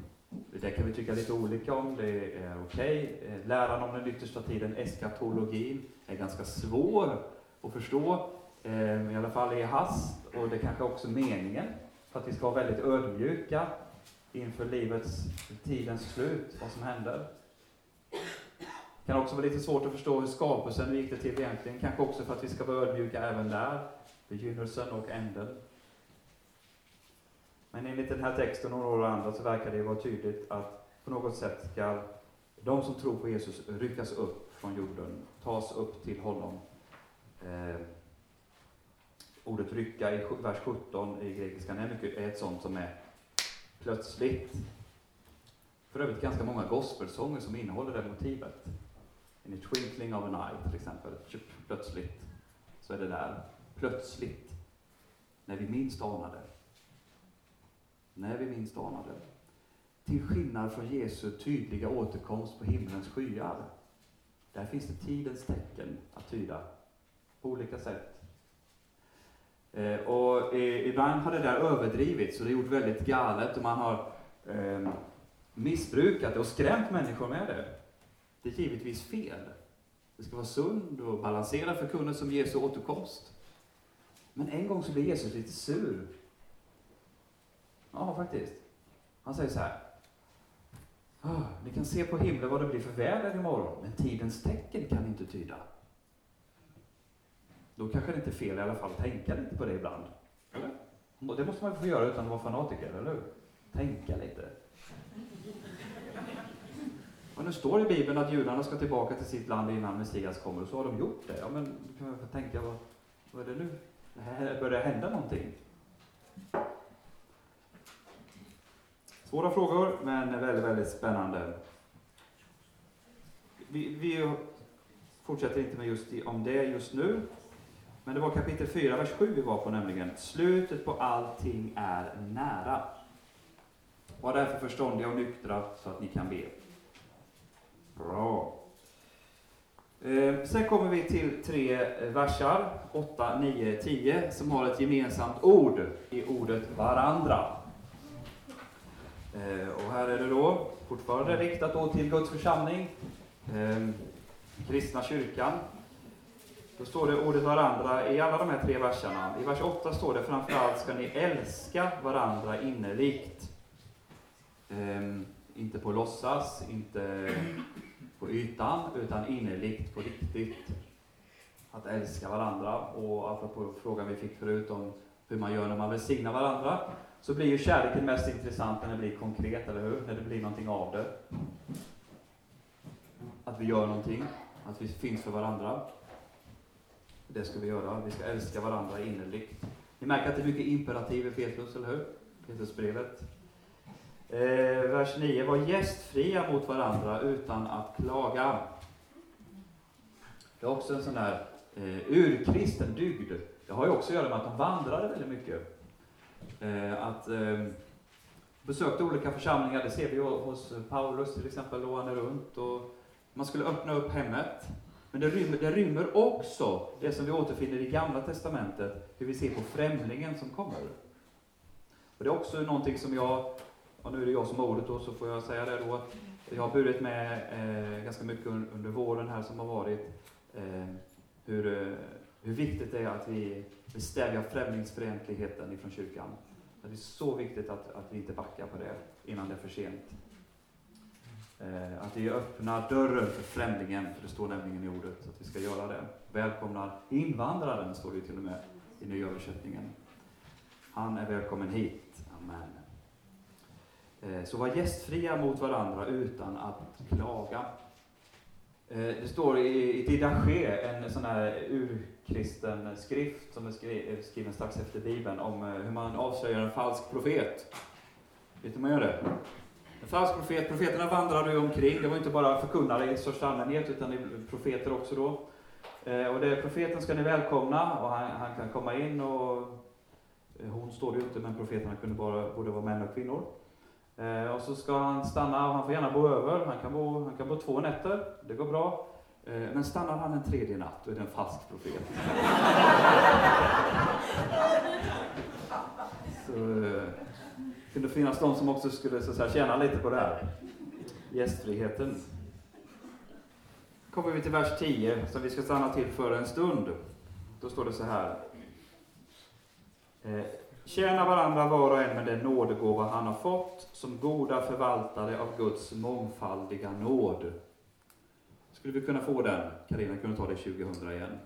Det kan vi tycka lite olika om, det är okej. Okay. Läran om den yttersta tiden, eskatologin, är ganska svår att förstå. Eh, I alla fall i hast, och det kanske också är meningen. För att vi ska vara väldigt ödmjuka inför livets, tidens slut, vad som händer. Det kan också vara lite svårt att förstå hur skapelsen gick det till egentligen. Kanske också för att vi ska vara ödmjuka även där, begynnelsen och änden. Men enligt den här texten och några andra så verkar det vara tydligt att på något sätt ska de som tror på Jesus ryckas upp från jorden, tas upp till honom. Eh, ordet rycka i vers 17 i grekiskan är, mycket, är ett sånt som är plötsligt. För övrigt ganska många gospelsånger som innehåller det motivet. In a twinkling of an eye till exempel. Plötsligt så är det där. Plötsligt. När vi minst anar det. När vi minst anar det. Till skillnad från Jesu tydliga återkomst på himlens skyar. Där finns det tidens tecken att tyda. på olika sätt. Eh, och eh, ibland har det där överdrivits och det är gjort väldigt galet och man har eh, missbrukat det och skrämt människor med det. Det är givetvis fel. Det ska vara sund och balanserad förkunnelse som Jesu återkomst. Men en gång så blir Jesus lite sur. Ja, faktiskt. Han säger så här. Ah, ni kan se på himlen vad det blir för väder imorgon, men tidens tecken kan ni inte tyda. Då kanske det inte är fel i alla fall att tänka lite på det ibland. Eller? Och det måste man få göra utan att vara fanatiker, eller hur? Tänka lite. Och nu står det i Bibeln att judarna ska tillbaka till sitt land innan Messias kommer, och så har de gjort det. Ja, men då kan man få tänka, vad, vad är det nu? Det börjar hända någonting. Svåra frågor, men väldigt, väldigt spännande. Vi, vi fortsätter inte med just om det just nu, men det var kapitel 4, vers 7 vi var på nämligen. Slutet på allting är nära. Var därför förståndiga och nyktra så att ni kan be. Bra. Eh, sen kommer vi till tre eh, versar, 8, 9, 10, som har ett gemensamt ord i ordet varandra. Eh, och här är det då fortfarande riktat då till Guds församling, eh, kristna kyrkan. Då står det ordet varandra i alla de här tre verserna. I vers 8 står det framförallt ska ni älska varandra innerligt. Ehm, inte på låtsas, inte på ytan, utan innerligt, på riktigt. Att älska varandra. Och apropå frågan vi fick förut om hur man gör när man välsignar varandra, så blir ju kärleken mest intressant när det blir konkret, eller hur? När det blir någonting av det. Att vi gör någonting, att vi finns för varandra. Det ska vi göra. Vi ska älska varandra innerligt. Ni märker att det är mycket imperativ i Petrus, eller hur? Petrusbrevet. Eh, vers 9. Var gästfria mot varandra utan att klaga. Det är också en sån där eh, urkristen dygd. Det har ju också att göra med att de vandrade väldigt mycket. Eh, att eh, besökte olika församlingar, det ser vi hos Paulus till exempel, då han är runt. Och man skulle öppna upp hemmet. Men det rymmer, det rymmer också det som vi återfinner i Gamla Testamentet, hur vi ser på främlingen som kommer. Och det är också någonting som jag, och nu är det jag som har ordet då, så får jag säga det då, jag har burit med eh, ganska mycket under våren här som har varit, eh, hur, eh, hur viktigt det är att vi, vi stävjar främlingsfientligheten ifrån kyrkan. Det är så viktigt att, att vi inte backar på det innan det är för sent. Eh, att vi öppnar dörren för främlingen, för det står nämligen i ordet att vi ska göra det. Välkomnar invandraren, står det till och med i nya översättningen. Han är välkommen hit. Amen. Eh, så var gästfria mot varandra utan att klaga. Eh, det står i, i Didache, en sån här kristen skrift som är eh, skriven strax efter Bibeln, om eh, hur man avslöjar en falsk profet. Vet du hur man gör det? En falsk profet, profeterna vandrade ju omkring, det var inte bara förkunnare i största allmänhet, utan profeter också då. Eh, och det, profeten ska ni välkomna, och han, han kan komma in och hon står det ju inte, men profeterna kunde bara, både vara män och kvinnor. Och så ska han stanna, och han får gärna bo över, han kan bo, han kan bo två nätter, det går bra. Men stannar han en tredje natt, då är det en falsk profet. så, kunde finnas de som också skulle så säga, tjäna lite på det här. Gästfriheten. kommer vi till vers 10, som vi ska stanna till för en stund. Då står det så här. Eh, Tjäna varandra var och en med den nådegåva han har fått, som goda förvaltare av Guds mångfaldiga nåd. Skulle vi kunna få den? Karina kunde ta det 2000 igen.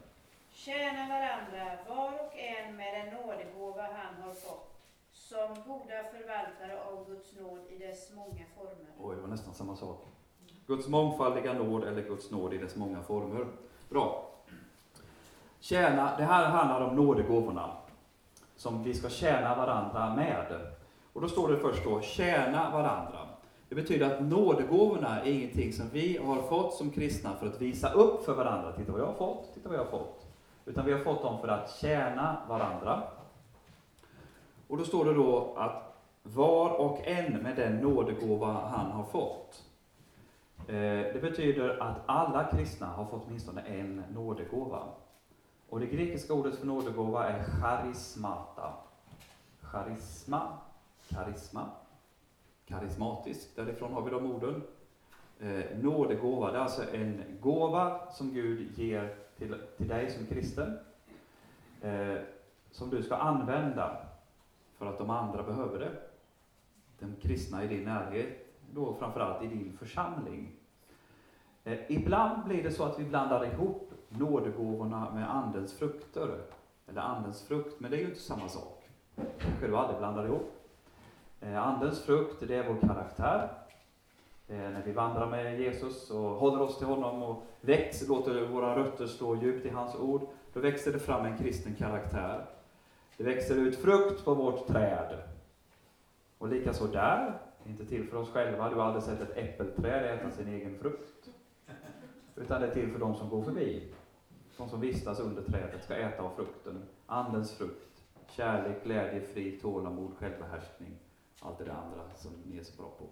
Tjäna varandra var och en med den nådegåva han har fått, som goda förvaltare av Guds nåd i dess många former. Oj, det var nästan samma sak. Guds mångfaldiga nåd eller Guds nåd i dess många former. Bra. Tjäna, det här handlar om nådegåvorna som vi ska tjäna varandra med. Och då står det först då, tjäna varandra. Det betyder att nådegåvorna är ingenting som vi har fått som kristna för att visa upp för varandra. Titta vad jag har fått, titta vad jag har fått. Utan vi har fått dem för att tjäna varandra. Och då står det då att var och en med den nådegåva han har fått. Eh, det betyder att alla kristna har fått åtminstone en nådegåva. Och det grekiska ordet för nådegåva är charismata. Charisma, karisma, karismatisk, därifrån har vi de orden. Eh, nådegåva, det är alltså en gåva som Gud ger till, till dig som kristen, eh, som du ska använda för att de andra behöver det. De kristna i din närhet, då framförallt i din församling. Eh, ibland blir det så att vi blandar ihop nådegåvorna med Andens frukter, eller Andens frukt, men det är ju inte samma sak. kanske du aldrig blandar ihop. Eh, Andens frukt, det är vår karaktär. Eh, när vi vandrar med Jesus och håller oss till honom och växer, låter våra rötter stå djupt i hans ord, då växer det fram en kristen karaktär. Det växer ut frukt på vårt träd. Och likaså där, inte till för oss själva, du har aldrig sett ett äppelträd äta sin egen frukt. Utan det är till för de som går förbi. De som vistas under trädet ska äta av frukten, Andens frukt. Kärlek, glädje, frid, tålamod, självbehärskning. Allt det där andra som ni är så bra på.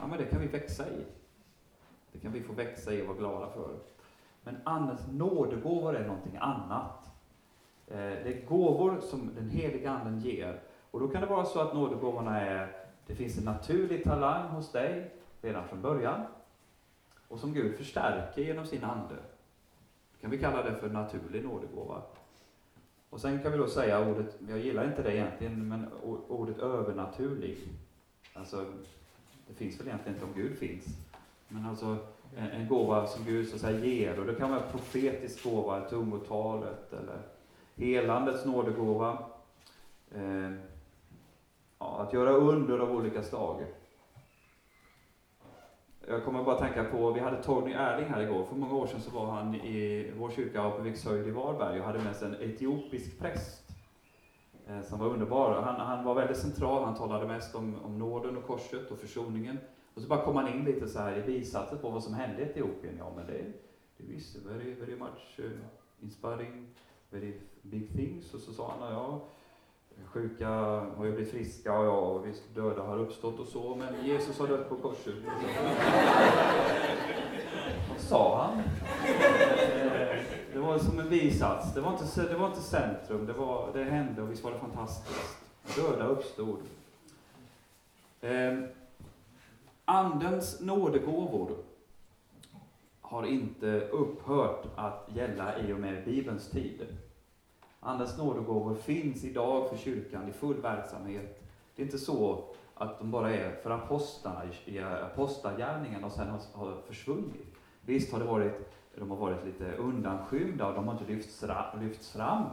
Ja, men det kan vi växa i. Det kan vi få växa i och vara glada för. Men Andens nådegåvor är någonting annat. Eh, det är gåvor som den heliga Anden ger. Och då kan det vara så att nådegåvorna är, det finns en naturlig talang hos dig redan från början. Och som Gud förstärker genom sin Ande. kan vi kalla det för naturlig nådegåva. Och sen kan vi då säga ordet, jag gillar inte det egentligen, men ordet övernaturlig. Alltså, det finns väl egentligen inte om Gud finns. Men alltså en, en gåva som Gud så att säga ger, och det kan vara profetisk gåva, tungotalet, eller helandets nådegåva. Eh, ja, att göra under av olika slag. Jag kommer bara tänka på, vi hade Tony Erling här igår. För många år sedan så var han i vår kyrka på Vikshöjd i Varberg och hade med sig en etiopisk präst eh, som var underbar. Han, han var väldigt central, han talade mest om, om nåden och korset och försoningen. Och så bara kom han in lite så här i bisatser på vad som hände i Etiopien. Ja, men det, det visste very, very much uh, inspiring, very big things. Och så sa han, ja, Sjuka har ju blivit friska och ja, visst döda har uppstått och så, men Jesus har dött på korset. Vad sa han? Det var som en bisats. Det var inte, det var inte centrum. Det, var, det hände och visst var det fantastiskt. Döda uppstod. Eh, andens nådegåvor har inte upphört att gälla i och med Bibelns tid. Andens nådegåvor finns idag för kyrkan i full verksamhet. Det är inte så att de bara är för apostlarna i apostlagärningen och sen har försvunnit. Visst har det varit, de har varit lite undanskymda och de har inte lyfts, lyfts fram.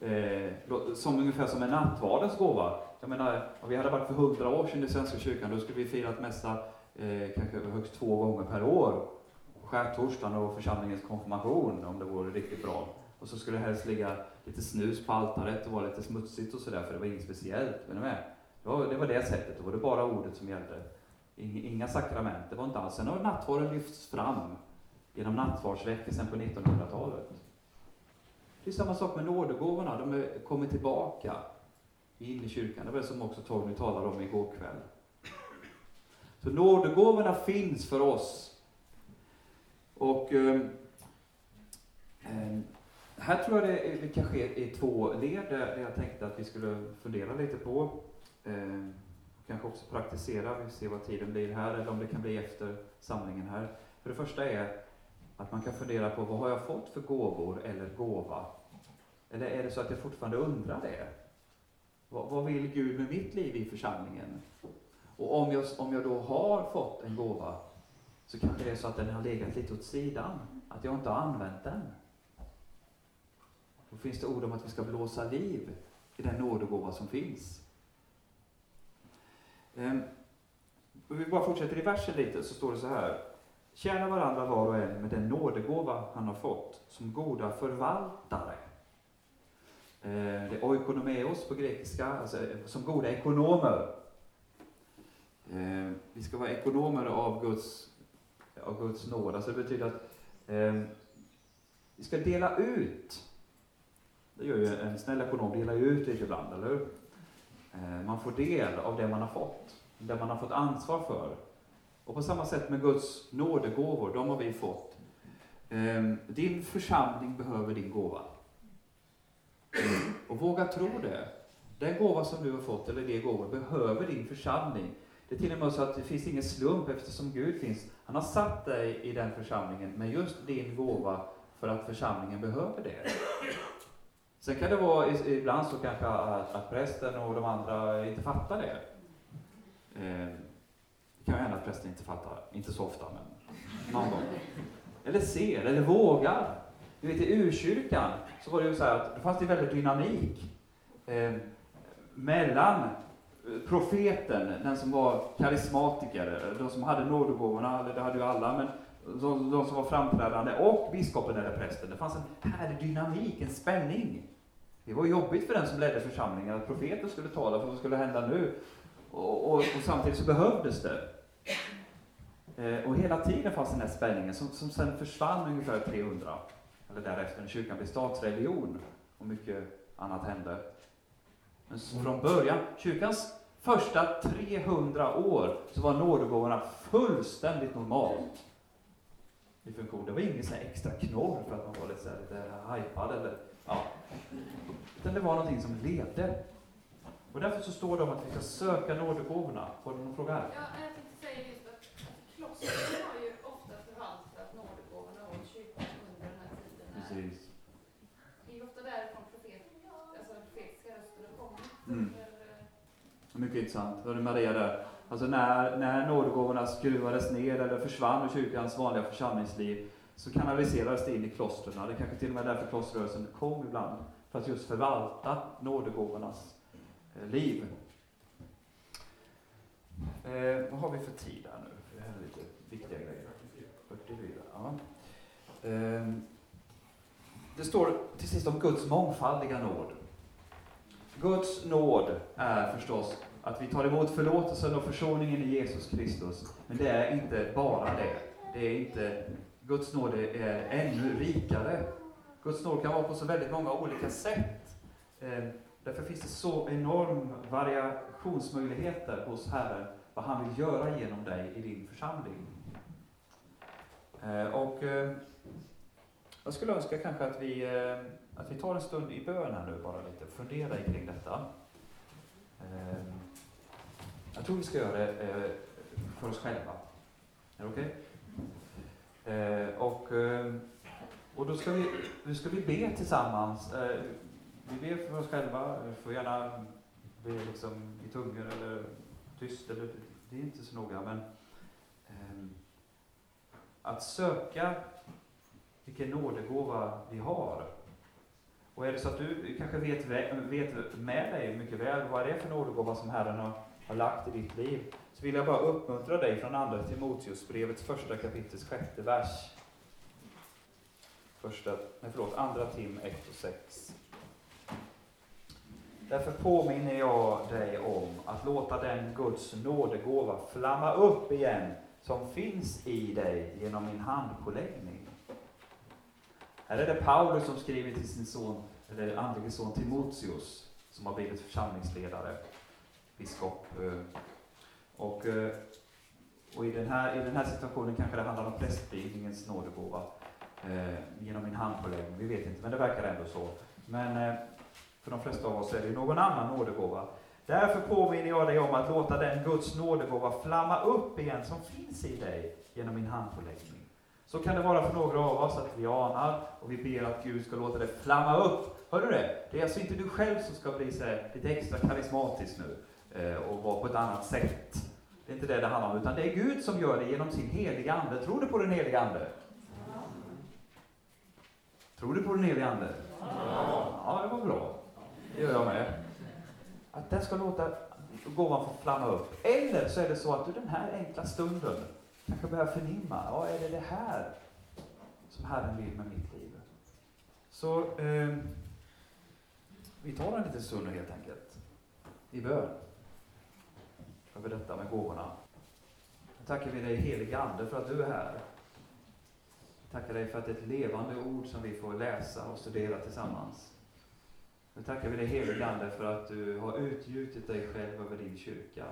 Eh, som ungefär som en nattvardens gåva. Jag menar, om vi hade varit för hundra år sedan i Svenska kyrkan, då skulle vi firat mässa eh, kanske högst två gånger per år. Skärtorsdagen och församlingens konfirmation, om det vore riktigt. Och så skulle det helst ligga lite snus på altaret och vara lite smutsigt och sådär, för det var inget speciellt. Men med. Det, var, det var det sättet, då var det bara ordet som gällde. Inga sakrament, det var inte alls. Sen har nattvarden lyfts fram genom nattvardsväckelsen på 1900-talet. Det är samma sak med nådegåvorna, de kommer tillbaka in i kyrkan. Det var det som också Torgny talade om igår kväll. Så nådegåvorna finns för oss. Och eh, eh, här tror jag det, det kan ske i två led, eh, där jag tänkte att vi skulle fundera lite på. Eh, kanske också praktisera, vi ser vad tiden blir här, eller om det kan bli efter samlingen här. För det första är att man kan fundera på vad har jag fått för gåvor eller gåva? Eller är det så att jag fortfarande undrar det? Vad, vad vill Gud med mitt liv i församlingen? Och om jag, om jag då har fått en gåva, så kanske det är så att den har legat lite åt sidan, att jag inte har använt den. Då finns det ord om att vi ska blåsa liv i den nådegåva som finns. Ehm, om vi bara fortsätter i versen lite så står det så här. Tjäna varandra var och en med den nådegåva han har fått som goda förvaltare. Ehm, det är oikonomeos på grekiska, alltså som goda ekonomer. Ehm, vi ska vara ekonomer av Guds, av Guds nåd. Alltså det betyder att ehm, vi ska dela ut det gör ju en snäll ekonom, delar ju ut lite ibland, eller hur? Eh, man får del av det man har fått, det man har fått ansvar för. Och på samma sätt med Guds nådegåvor, de har vi fått. Ehm, din församling behöver din gåva. Och våga tro det. Den gåva som du har fått, eller de gåvor, behöver din församling. Det är till och med så att det finns ingen slump eftersom Gud finns. Han har satt dig i den församlingen med just din gåva för att församlingen behöver det. Sen kan det vara ibland så kanske att, att prästen och de andra inte fattar det. Eh, det kan hända att prästen inte fattar, inte så ofta, men någon gång. Eller ser, eller vågar. Du vet, i urkyrkan så var det ju så här att det fanns det väldigt dynamik eh, mellan profeten, den som var karismatiker, de som hade nådegåvorna, det hade ju alla, men de, de, som var framträdande, och biskopen eller prästen. Det fanns en härlig dynamik, en spänning. Det var jobbigt för den som ledde församlingen att profeten skulle tala för vad skulle hända nu. Och, och, och samtidigt så behövdes det. Eh, och hela tiden fanns den här spänningen som, som sen försvann ungefär 300, eller därefter, när kyrkan blev statsreligion och mycket annat hände. Men från början, kyrkans första 300 år, så var nådegåvorna fullständigt normalt i funktion. Det var ingen sån extra knorr för att man var lite, så här, lite hypad eller ja. Utan det var någonting som levde. Och därför så står det om att vi ska söka nådegåvorna. Har du någon fråga här? Ja, jag tänkte säga just att klostren har ju ofta förvaltat nådegåvorna åt kyrkan under den här tiden. Precis. Det är ju ofta därifrån profet, alltså profetiska röster kommer. Mm. Mycket intressant. Hörde Maria där? Alltså när, när nådegåvorna skruvades ner eller försvann ur kyrkans vanliga församlingsliv så kanaliserades det in i klostren. Det är kanske till och med därför klosterrörelsen kom ibland. För att just förvalta nådegåvornas eh, liv. Eh, vad har vi för tid här nu? Det här är lite viktiga grejer. 44. Ja. Eh, det står till sist om Guds mångfaldiga nåd. Guds nåd är förstås att vi tar emot förlåtelsen och försoningen i Jesus Kristus. Men det är inte bara det. Det är inte, Guds nåd är ännu rikare. Guds nåd kan vara på så väldigt många olika sätt. Eh, därför finns det så enorm variationsmöjligheter hos Herren, vad han vill göra genom dig i din församling. Eh, och eh, jag skulle önska kanske att vi, ehm, att vi tar en stund i bön här nu bara lite, fundera kring detta. Ehm, jag tror vi ska göra det eh, för oss själva. Är det okej? Okay? Eh, och, eh, och då ska vi, nu ska vi be tillsammans. Eh, vi ber för oss själva. Vi får gärna be liksom i tungor eller tyst. Eller, det är inte så noga. Men eh, att söka vilken nådegåva vi har. Och är det så att du kanske vet, vet med dig mycket väl vad det är för nådegåva som Herren har har lagt i ditt liv, så vill jag bara uppmuntra dig från Andra Timoteusbrevets första kapitels sjätte vers. Första, nej förlåt, andra Tim 1 och 6. Därför påminner jag dig om att låta den Guds nådegåva flamma upp igen som finns i dig genom min handpåläggning. Här är det Paulus som skriver till sin son, eller andlige son Timoteus, som har blivit församlingsledare biskop. Eh, och, eh, och i, den här, i den här situationen kanske det handlar om prästvigningens nådegåva eh, genom min handpåläggning. Vi vet inte, men det verkar ändå så. Men för de flesta av oss är det någon annan nådegåva. Därför påminner jag dig om att låta den Guds nådegåva flamma upp igen som finns i dig genom min handpåläggning. Så kan det vara för några av oss att vi anar och vi ber att Gud ska låta det flamma upp. Hör du det? Det är alltså inte du själv som ska bli så lite extra karismatisk nu, Eh, och vara på ett annat sätt. Det är inte det det handlar om, utan det är Gud som gör det genom sin heliga Ande. Tror du på den heliga Ande? Tror du på den heliga Ande? Ja, det var bra. Det gör jag med. Att den ska låta gåvan få flamma upp. Eller så är det så att du den här enkla stunden kanske börjar förnimma, ja, är det det här som Herren vill med mitt liv? Så eh, vi tar en liten stund helt enkelt, i bön över detta med gåvorna. Nu tackar vi dig helige Ande för att du är här. Vi tackar dig för att det är ett levande ord som vi får läsa och studera tillsammans. Nu tackar vi dig helige Ande för att du har utgjutit dig själv över din kyrka.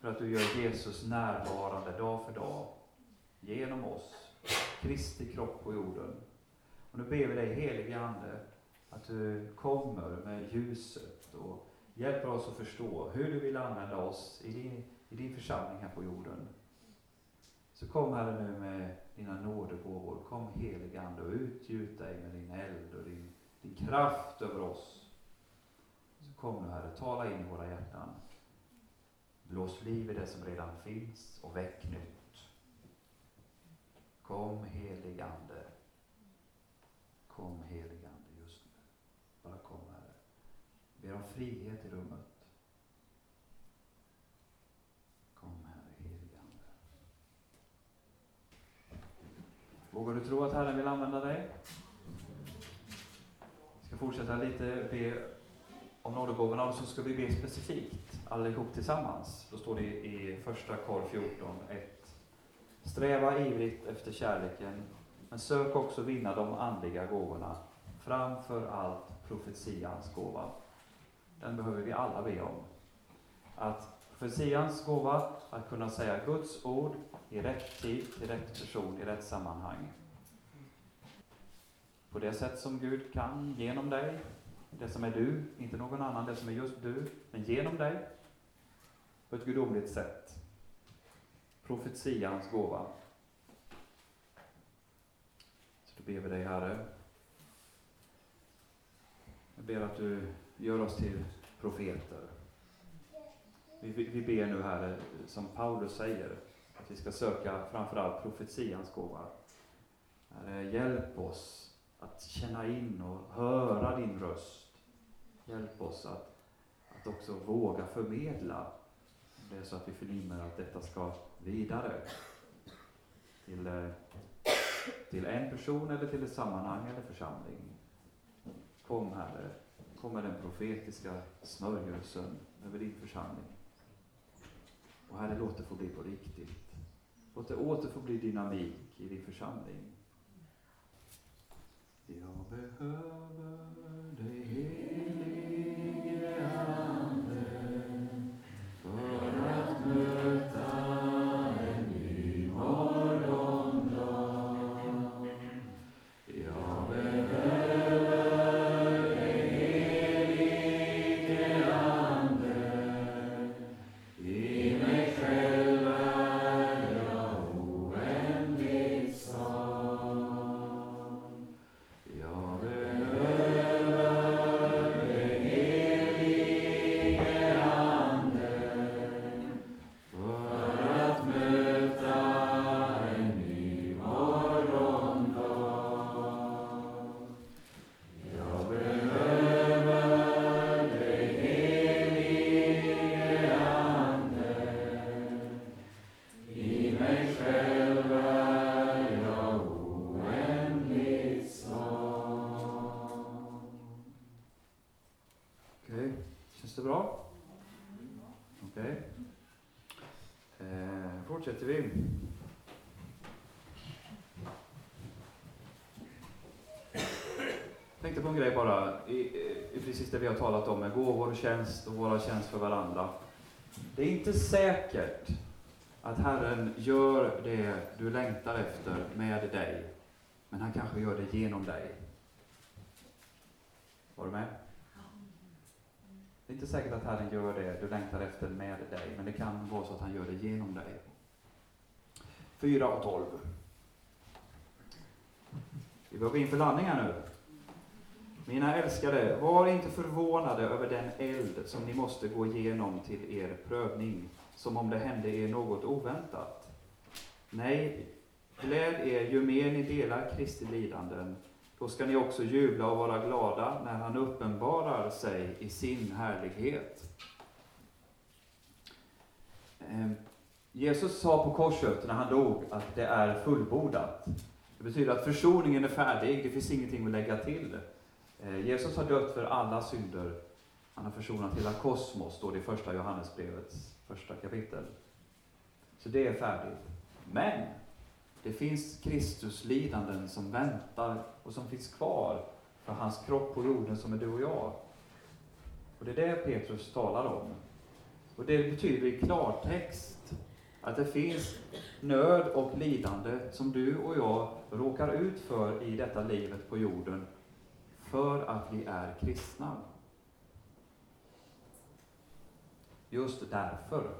För att du gör Jesus närvarande dag för dag genom oss. Kristi kropp på jorden. Och nu ber vi dig helige Ande att du kommer med ljuset och Hjälp oss att förstå hur du vill använda oss i din, i din församling här på jorden. Så kom Herre nu med dina nådegåvor. Kom helige Ande och utgjut dig med din eld och din, din kraft över oss. Så kom nu Herre, tala in i våra hjärtan. Blås liv i det som redan finns och väck nytt. Kom helig Ande. Kom helig Ande just nu. Bara kom Herre. Ber om frihet i rummet. Kom Herre, helig Ande. Vågar du tro att Herren vill använda dig? Vi ska fortsätta lite be om nådegåvorna och så ska vi be specifikt allihop tillsammans. Då står det i första Kor 14, 1. Sträva ivrigt efter kärleken, men sök också vinna de andliga gåvorna, framför allt profetians gåva. Den behöver vi alla be om. Att profetians gåva, att kunna säga Guds ord i rätt tid, till rätt person, i rätt sammanhang. På det sätt som Gud kan, genom dig, det som är du, inte någon annan, det som är just du, men genom dig, på ett gudomligt sätt. Profetians gåva. Så då ber vi dig, Herre. Jag ber att du gör oss till profeter. Vi, vi ber nu, Herre, eh, som Paulus säger, att vi ska söka framförallt profetians gåva. Herre, hjälp oss att känna in och höra din röst. Hjälp oss att, att också våga förmedla det är så att vi förnimmer att detta ska vidare till, eh, till en person eller till ett sammanhang eller församling. Kom Herre, kommer den profetiska smörjelsen över din församling. Och Herre, låt det få bli på riktigt. Låt det åter få bli dynamik i din församling. Jag behöver dig fortsätter vi. Jag Tänkte på en grej bara, i, i precis det vi har talat om med gåvor och tjänst och våra tjänst för varandra. Det är inte säkert att Herren gör det du längtar efter med dig, men han kanske gör det genom dig. Var du med? Det är inte säkert att Herren gör det du längtar efter med dig, men det kan vara så att han gör det genom dig. 4 och 12. Vi börjar gå in för landning här nu. Mina älskade, var inte förvånade över den eld som ni måste gå igenom till er prövning, som om det hände er något oväntat. Nej, gläd er ju mer ni delar Kristi lidanden, då ska ni också jubla och vara glada när han uppenbarar sig i sin härlighet. Ehm, Jesus sa på korset när han dog att det är fullbordat. Det betyder att försoningen är färdig, det finns ingenting att lägga till. Eh, Jesus har dött för alla synder. Han har försonat hela kosmos, står det i första Johannesbrevets första kapitel. Så det är färdigt. Men det finns Kristuslidanden som väntar och som finns kvar för hans kropp på jorden som är du och jag. Och det är det Petrus talar om. Och det betyder i klartext att det finns nöd och lidande som du och jag råkar ut för i detta livet på jorden för att vi är kristna. Just därför.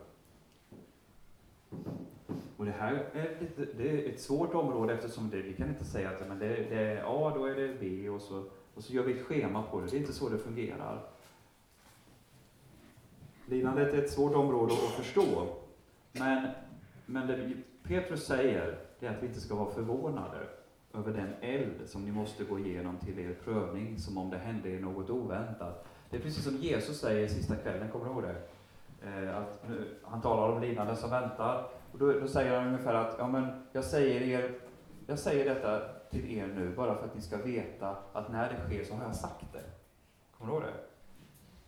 Och det här är, lite, det är ett svårt område eftersom det, vi kan inte säga att men det, det är A, då är det B och så, och så gör vi ett schema på det. Det är inte så det fungerar. Lidandet är ett svårt område att förstå. Men, men det Petrus säger, det är att vi inte ska vara förvånade över den eld som ni måste gå igenom till er prövning, som om det hände er något oväntat. Det är precis som Jesus säger sista kvällen, kommer du ihåg det? Eh, att nu, han talar om lidande som väntar. Och då, då, säger han ungefär att, ja men, jag säger, er, jag säger detta till er nu, bara för att ni ska veta att när det sker så har jag sagt det. Kommer du ihåg det?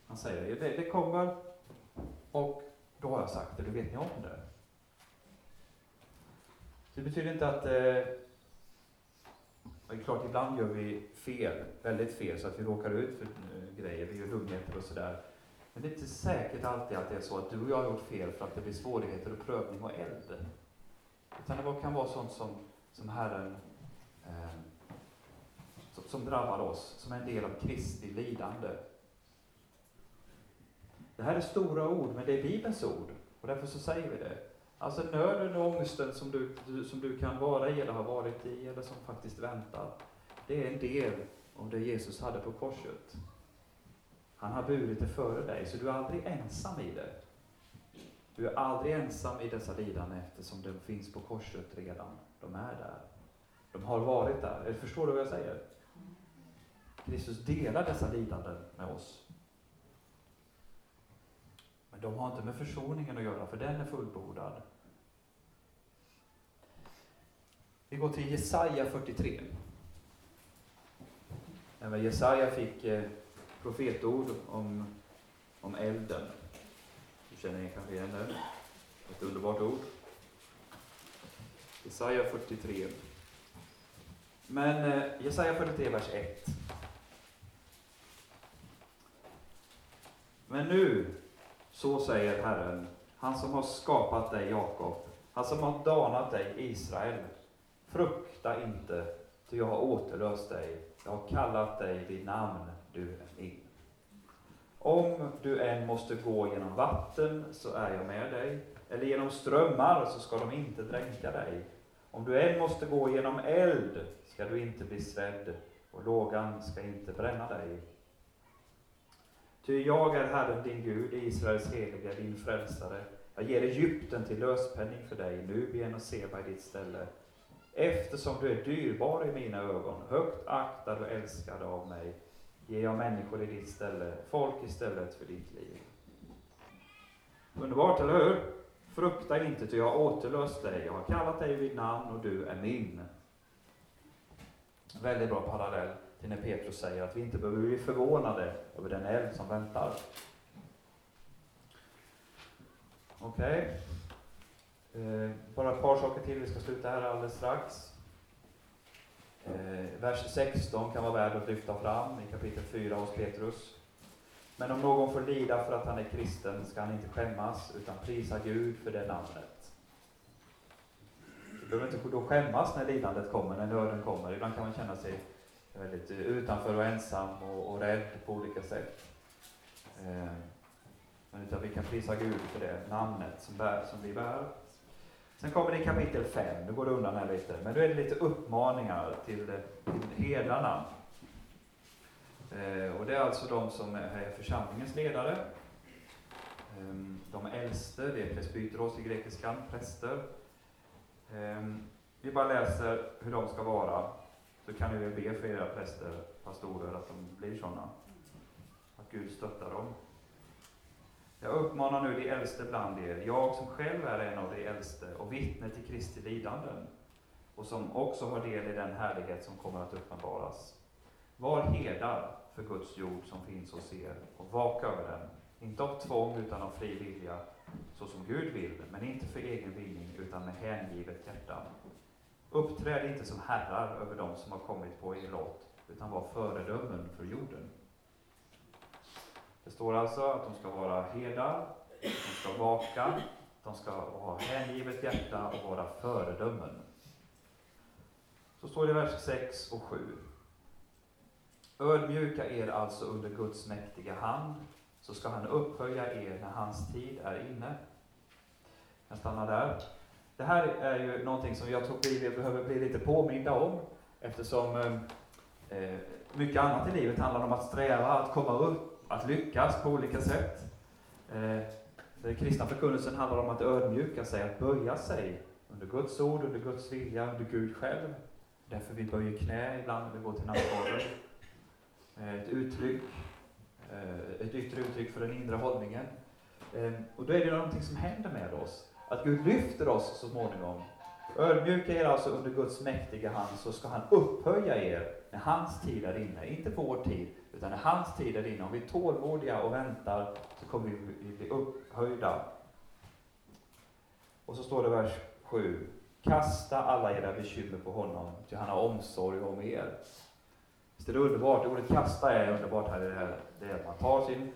Han säger det, det kommer, och då har jag sagt det, då vet ni om det. Så det betyder inte att eh, det är klart, ibland gör vi fel, väldigt fel, så att vi råkar ut för eh, grejer, vi gör dumheter och sådär. Men det är inte säkert alltid att det är så att du och jag har gjort fel för att det blir svårigheter och prövning och eld. Utan det kan vara sånt som, som Herren eh, som, som drabbar oss, som är en del av Kristi lidande. Det här är stora ord, men det är Bibelns ord. Och därför så säger vi det. Alltså nöden och ångesten som du, som du kan vara i, eller har varit i, eller som faktiskt väntar. Det är en del av det Jesus hade på korset. Han har burit det före dig, så du är aldrig ensam i det. Du är aldrig ensam i dessa lidanden eftersom de finns på korset redan. De är där. De har varit där. Förstår du vad jag säger? Kristus delar dessa lidanden med oss. De har inte med försoningen att göra, för den är fullbordad. Vi går till Jesaja 43. Även Jesaja fick eh, profetord om, om elden. Du känner kanske igen det? Ett underbart ord. Jesaja 43. Men eh, Jesaja 43, vers 1. Men nu, så säger Herren, han som har skapat dig, Jakob, han som har danat dig, Israel. Frukta inte, ty jag har återlöst dig. Jag har kallat dig vid namn, du är min. Om du än måste gå genom vatten, så är jag med dig. Eller genom strömmar, så ska de inte dränka dig. Om du än måste gå genom eld, ska du inte bli svedd, och lågan ska inte bränna dig. Ty jag är Herren din Gud, Israels heliga, din frälsare. Jag ger Egypten till löspenning för dig, Nubien och Seba i ditt ställe. Eftersom du är dyrbar i mina ögon, högt aktad och älskad av mig, ger jag människor i ditt ställe, folk istället för ditt liv. Underbart, eller hur? Frukta inte, ty jag har återlöst dig. Jag har kallat dig vid namn och du är min. Väldigt bra parallell till när Petrus säger att vi inte behöver bli förvånade över den eld som väntar. Okej. Okay. Eh, bara ett par saker till, vi ska sluta här alldeles strax. Eh, vers 16 kan vara värd att lyfta fram i kapitel 4 hos Petrus. Men om någon får lida för att han är kristen ska han inte skämmas, utan prisa Gud för det namnet. Du behöver inte då skämmas när lidandet kommer, när nöden kommer. Ibland kan man känna sig väldigt utanför och ensam och, och rädd på olika sätt. Eh, men utan vi kan prisa Gud för det namnet som, bär, som vi bär. Sen kommer det i kapitel 5, nu går det undan här lite, men då är det lite uppmaningar till, till herdarna. Eh, och det är alltså de som är församlingens ledare. Eh, de äldste, det är presbyteros i grekiskan, präster. Ehm, vi bara läser hur de ska vara, så kan ni väl be för era präster, pastorer, att de blir sådana. Att Gud stöttar dem. Jag uppmanar nu de äldste bland er, jag som själv är en av de äldste och vittne till Kristi lidanden, och som också har del i den härlighet som kommer att uppenbaras. Var herdar för Guds jord som finns hos er och vaka över den, inte av tvång utan av fri vilja, så som Gud vill, men inte för egen vinning utan med hängivet hjärta. Uppträd inte som herrar över dem som har kommit på er lott, utan var föredömen för jorden. Det står alltså att de ska vara herdar, de ska vaka, de ska ha hängivet hjärta och vara föredömen. Så står det i vers 6 och 7. Ödmjuka er alltså under Guds mäktiga hand, så ska han upphöja er när hans tid är inne. Jag stannar där. Det här är ju någonting som jag tror vi behöver bli lite påminda om, eftersom eh, eh, mycket annat i livet handlar om att sträva, att komma upp, att lyckas på olika sätt. Eh, den kristna förkunnelsen handlar om att ödmjuka sig, att böja sig under Guds ord, under Guds vilja, under Gud själv. Därför vi böjer knä ibland när vi går till nattvarden. Eh, ett uttryck, eh, ett yttre uttryck för den inre hållningen. Och då är det någonting som händer med oss. Att Gud lyfter oss så småningom. Ödmjuka er alltså under Guds mäktiga hand, så ska han upphöja er när hans tid är inne. Inte på vår tid, utan när hans tid är inne. Om vi är tålmodiga och väntar, så kommer vi bli upphöjda. Och så står det i vers 7. Kasta alla era bekymmer på honom, ty han har omsorg om er. Visst är det underbart? Ordet kasta är underbart här. Det, här. det är att man tar sin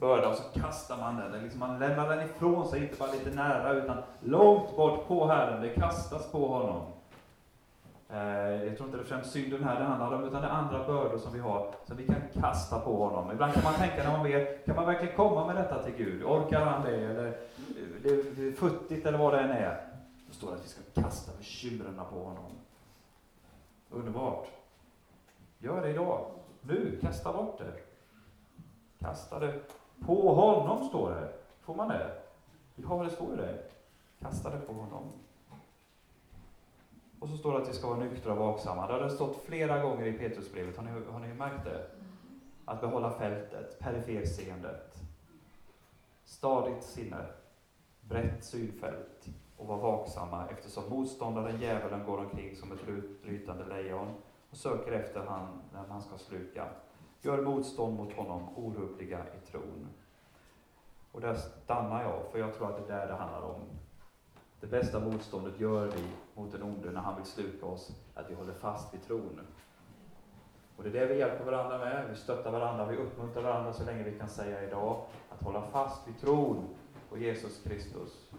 börda och så kastar man den. Liksom man lämnar den ifrån sig, inte bara lite nära, utan långt bort på Herren. Det kastas på honom. Eh, jag tror inte det är främst synden här det handlar om, utan det är andra bördor som vi har, som vi kan kasta på honom. Ibland kan man tänka när man ber, kan man verkligen komma med detta till Gud? Orkar han det? Eller det är futtigt eller vad det än är. Då står det att vi ska kasta bekymren på honom. Underbart. Gör det idag. Nu, kasta bort det. Kasta det på honom, står det. Får man det? Ja, det står ju det. Kasta det på honom. Och så står det att vi ska vara nyktra och vaksamma. Det har det stått flera gånger i Petrusbrevet. Har ni, har ni märkt det? Att behålla fältet, periferseendet, stadigt sinne, brett synfält och vara vaksamma eftersom motståndaren, djävulen, går omkring som ett rytande lejon och söker efter han när man ska sluka. Gör motstånd mot honom, orubbliga i tron. Och där stannar jag, för jag tror att det är där det handlar om. Det bästa motståndet gör vi mot den onde när han vill sluka oss, att vi håller fast vid tron. Och det är det vi hjälper varandra med. Vi stöttar varandra, vi uppmuntrar varandra så länge vi kan säga idag, att hålla fast vid tron på Jesus Kristus.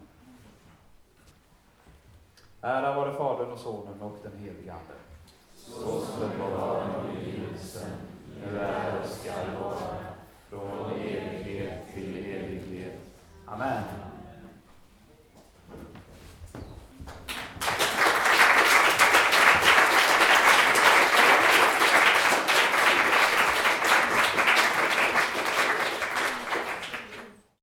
Ära vare Fadern och Sonen och den helige Ande. Så ska det vara i nu är och skall vara, från evighet till evighet. Amen.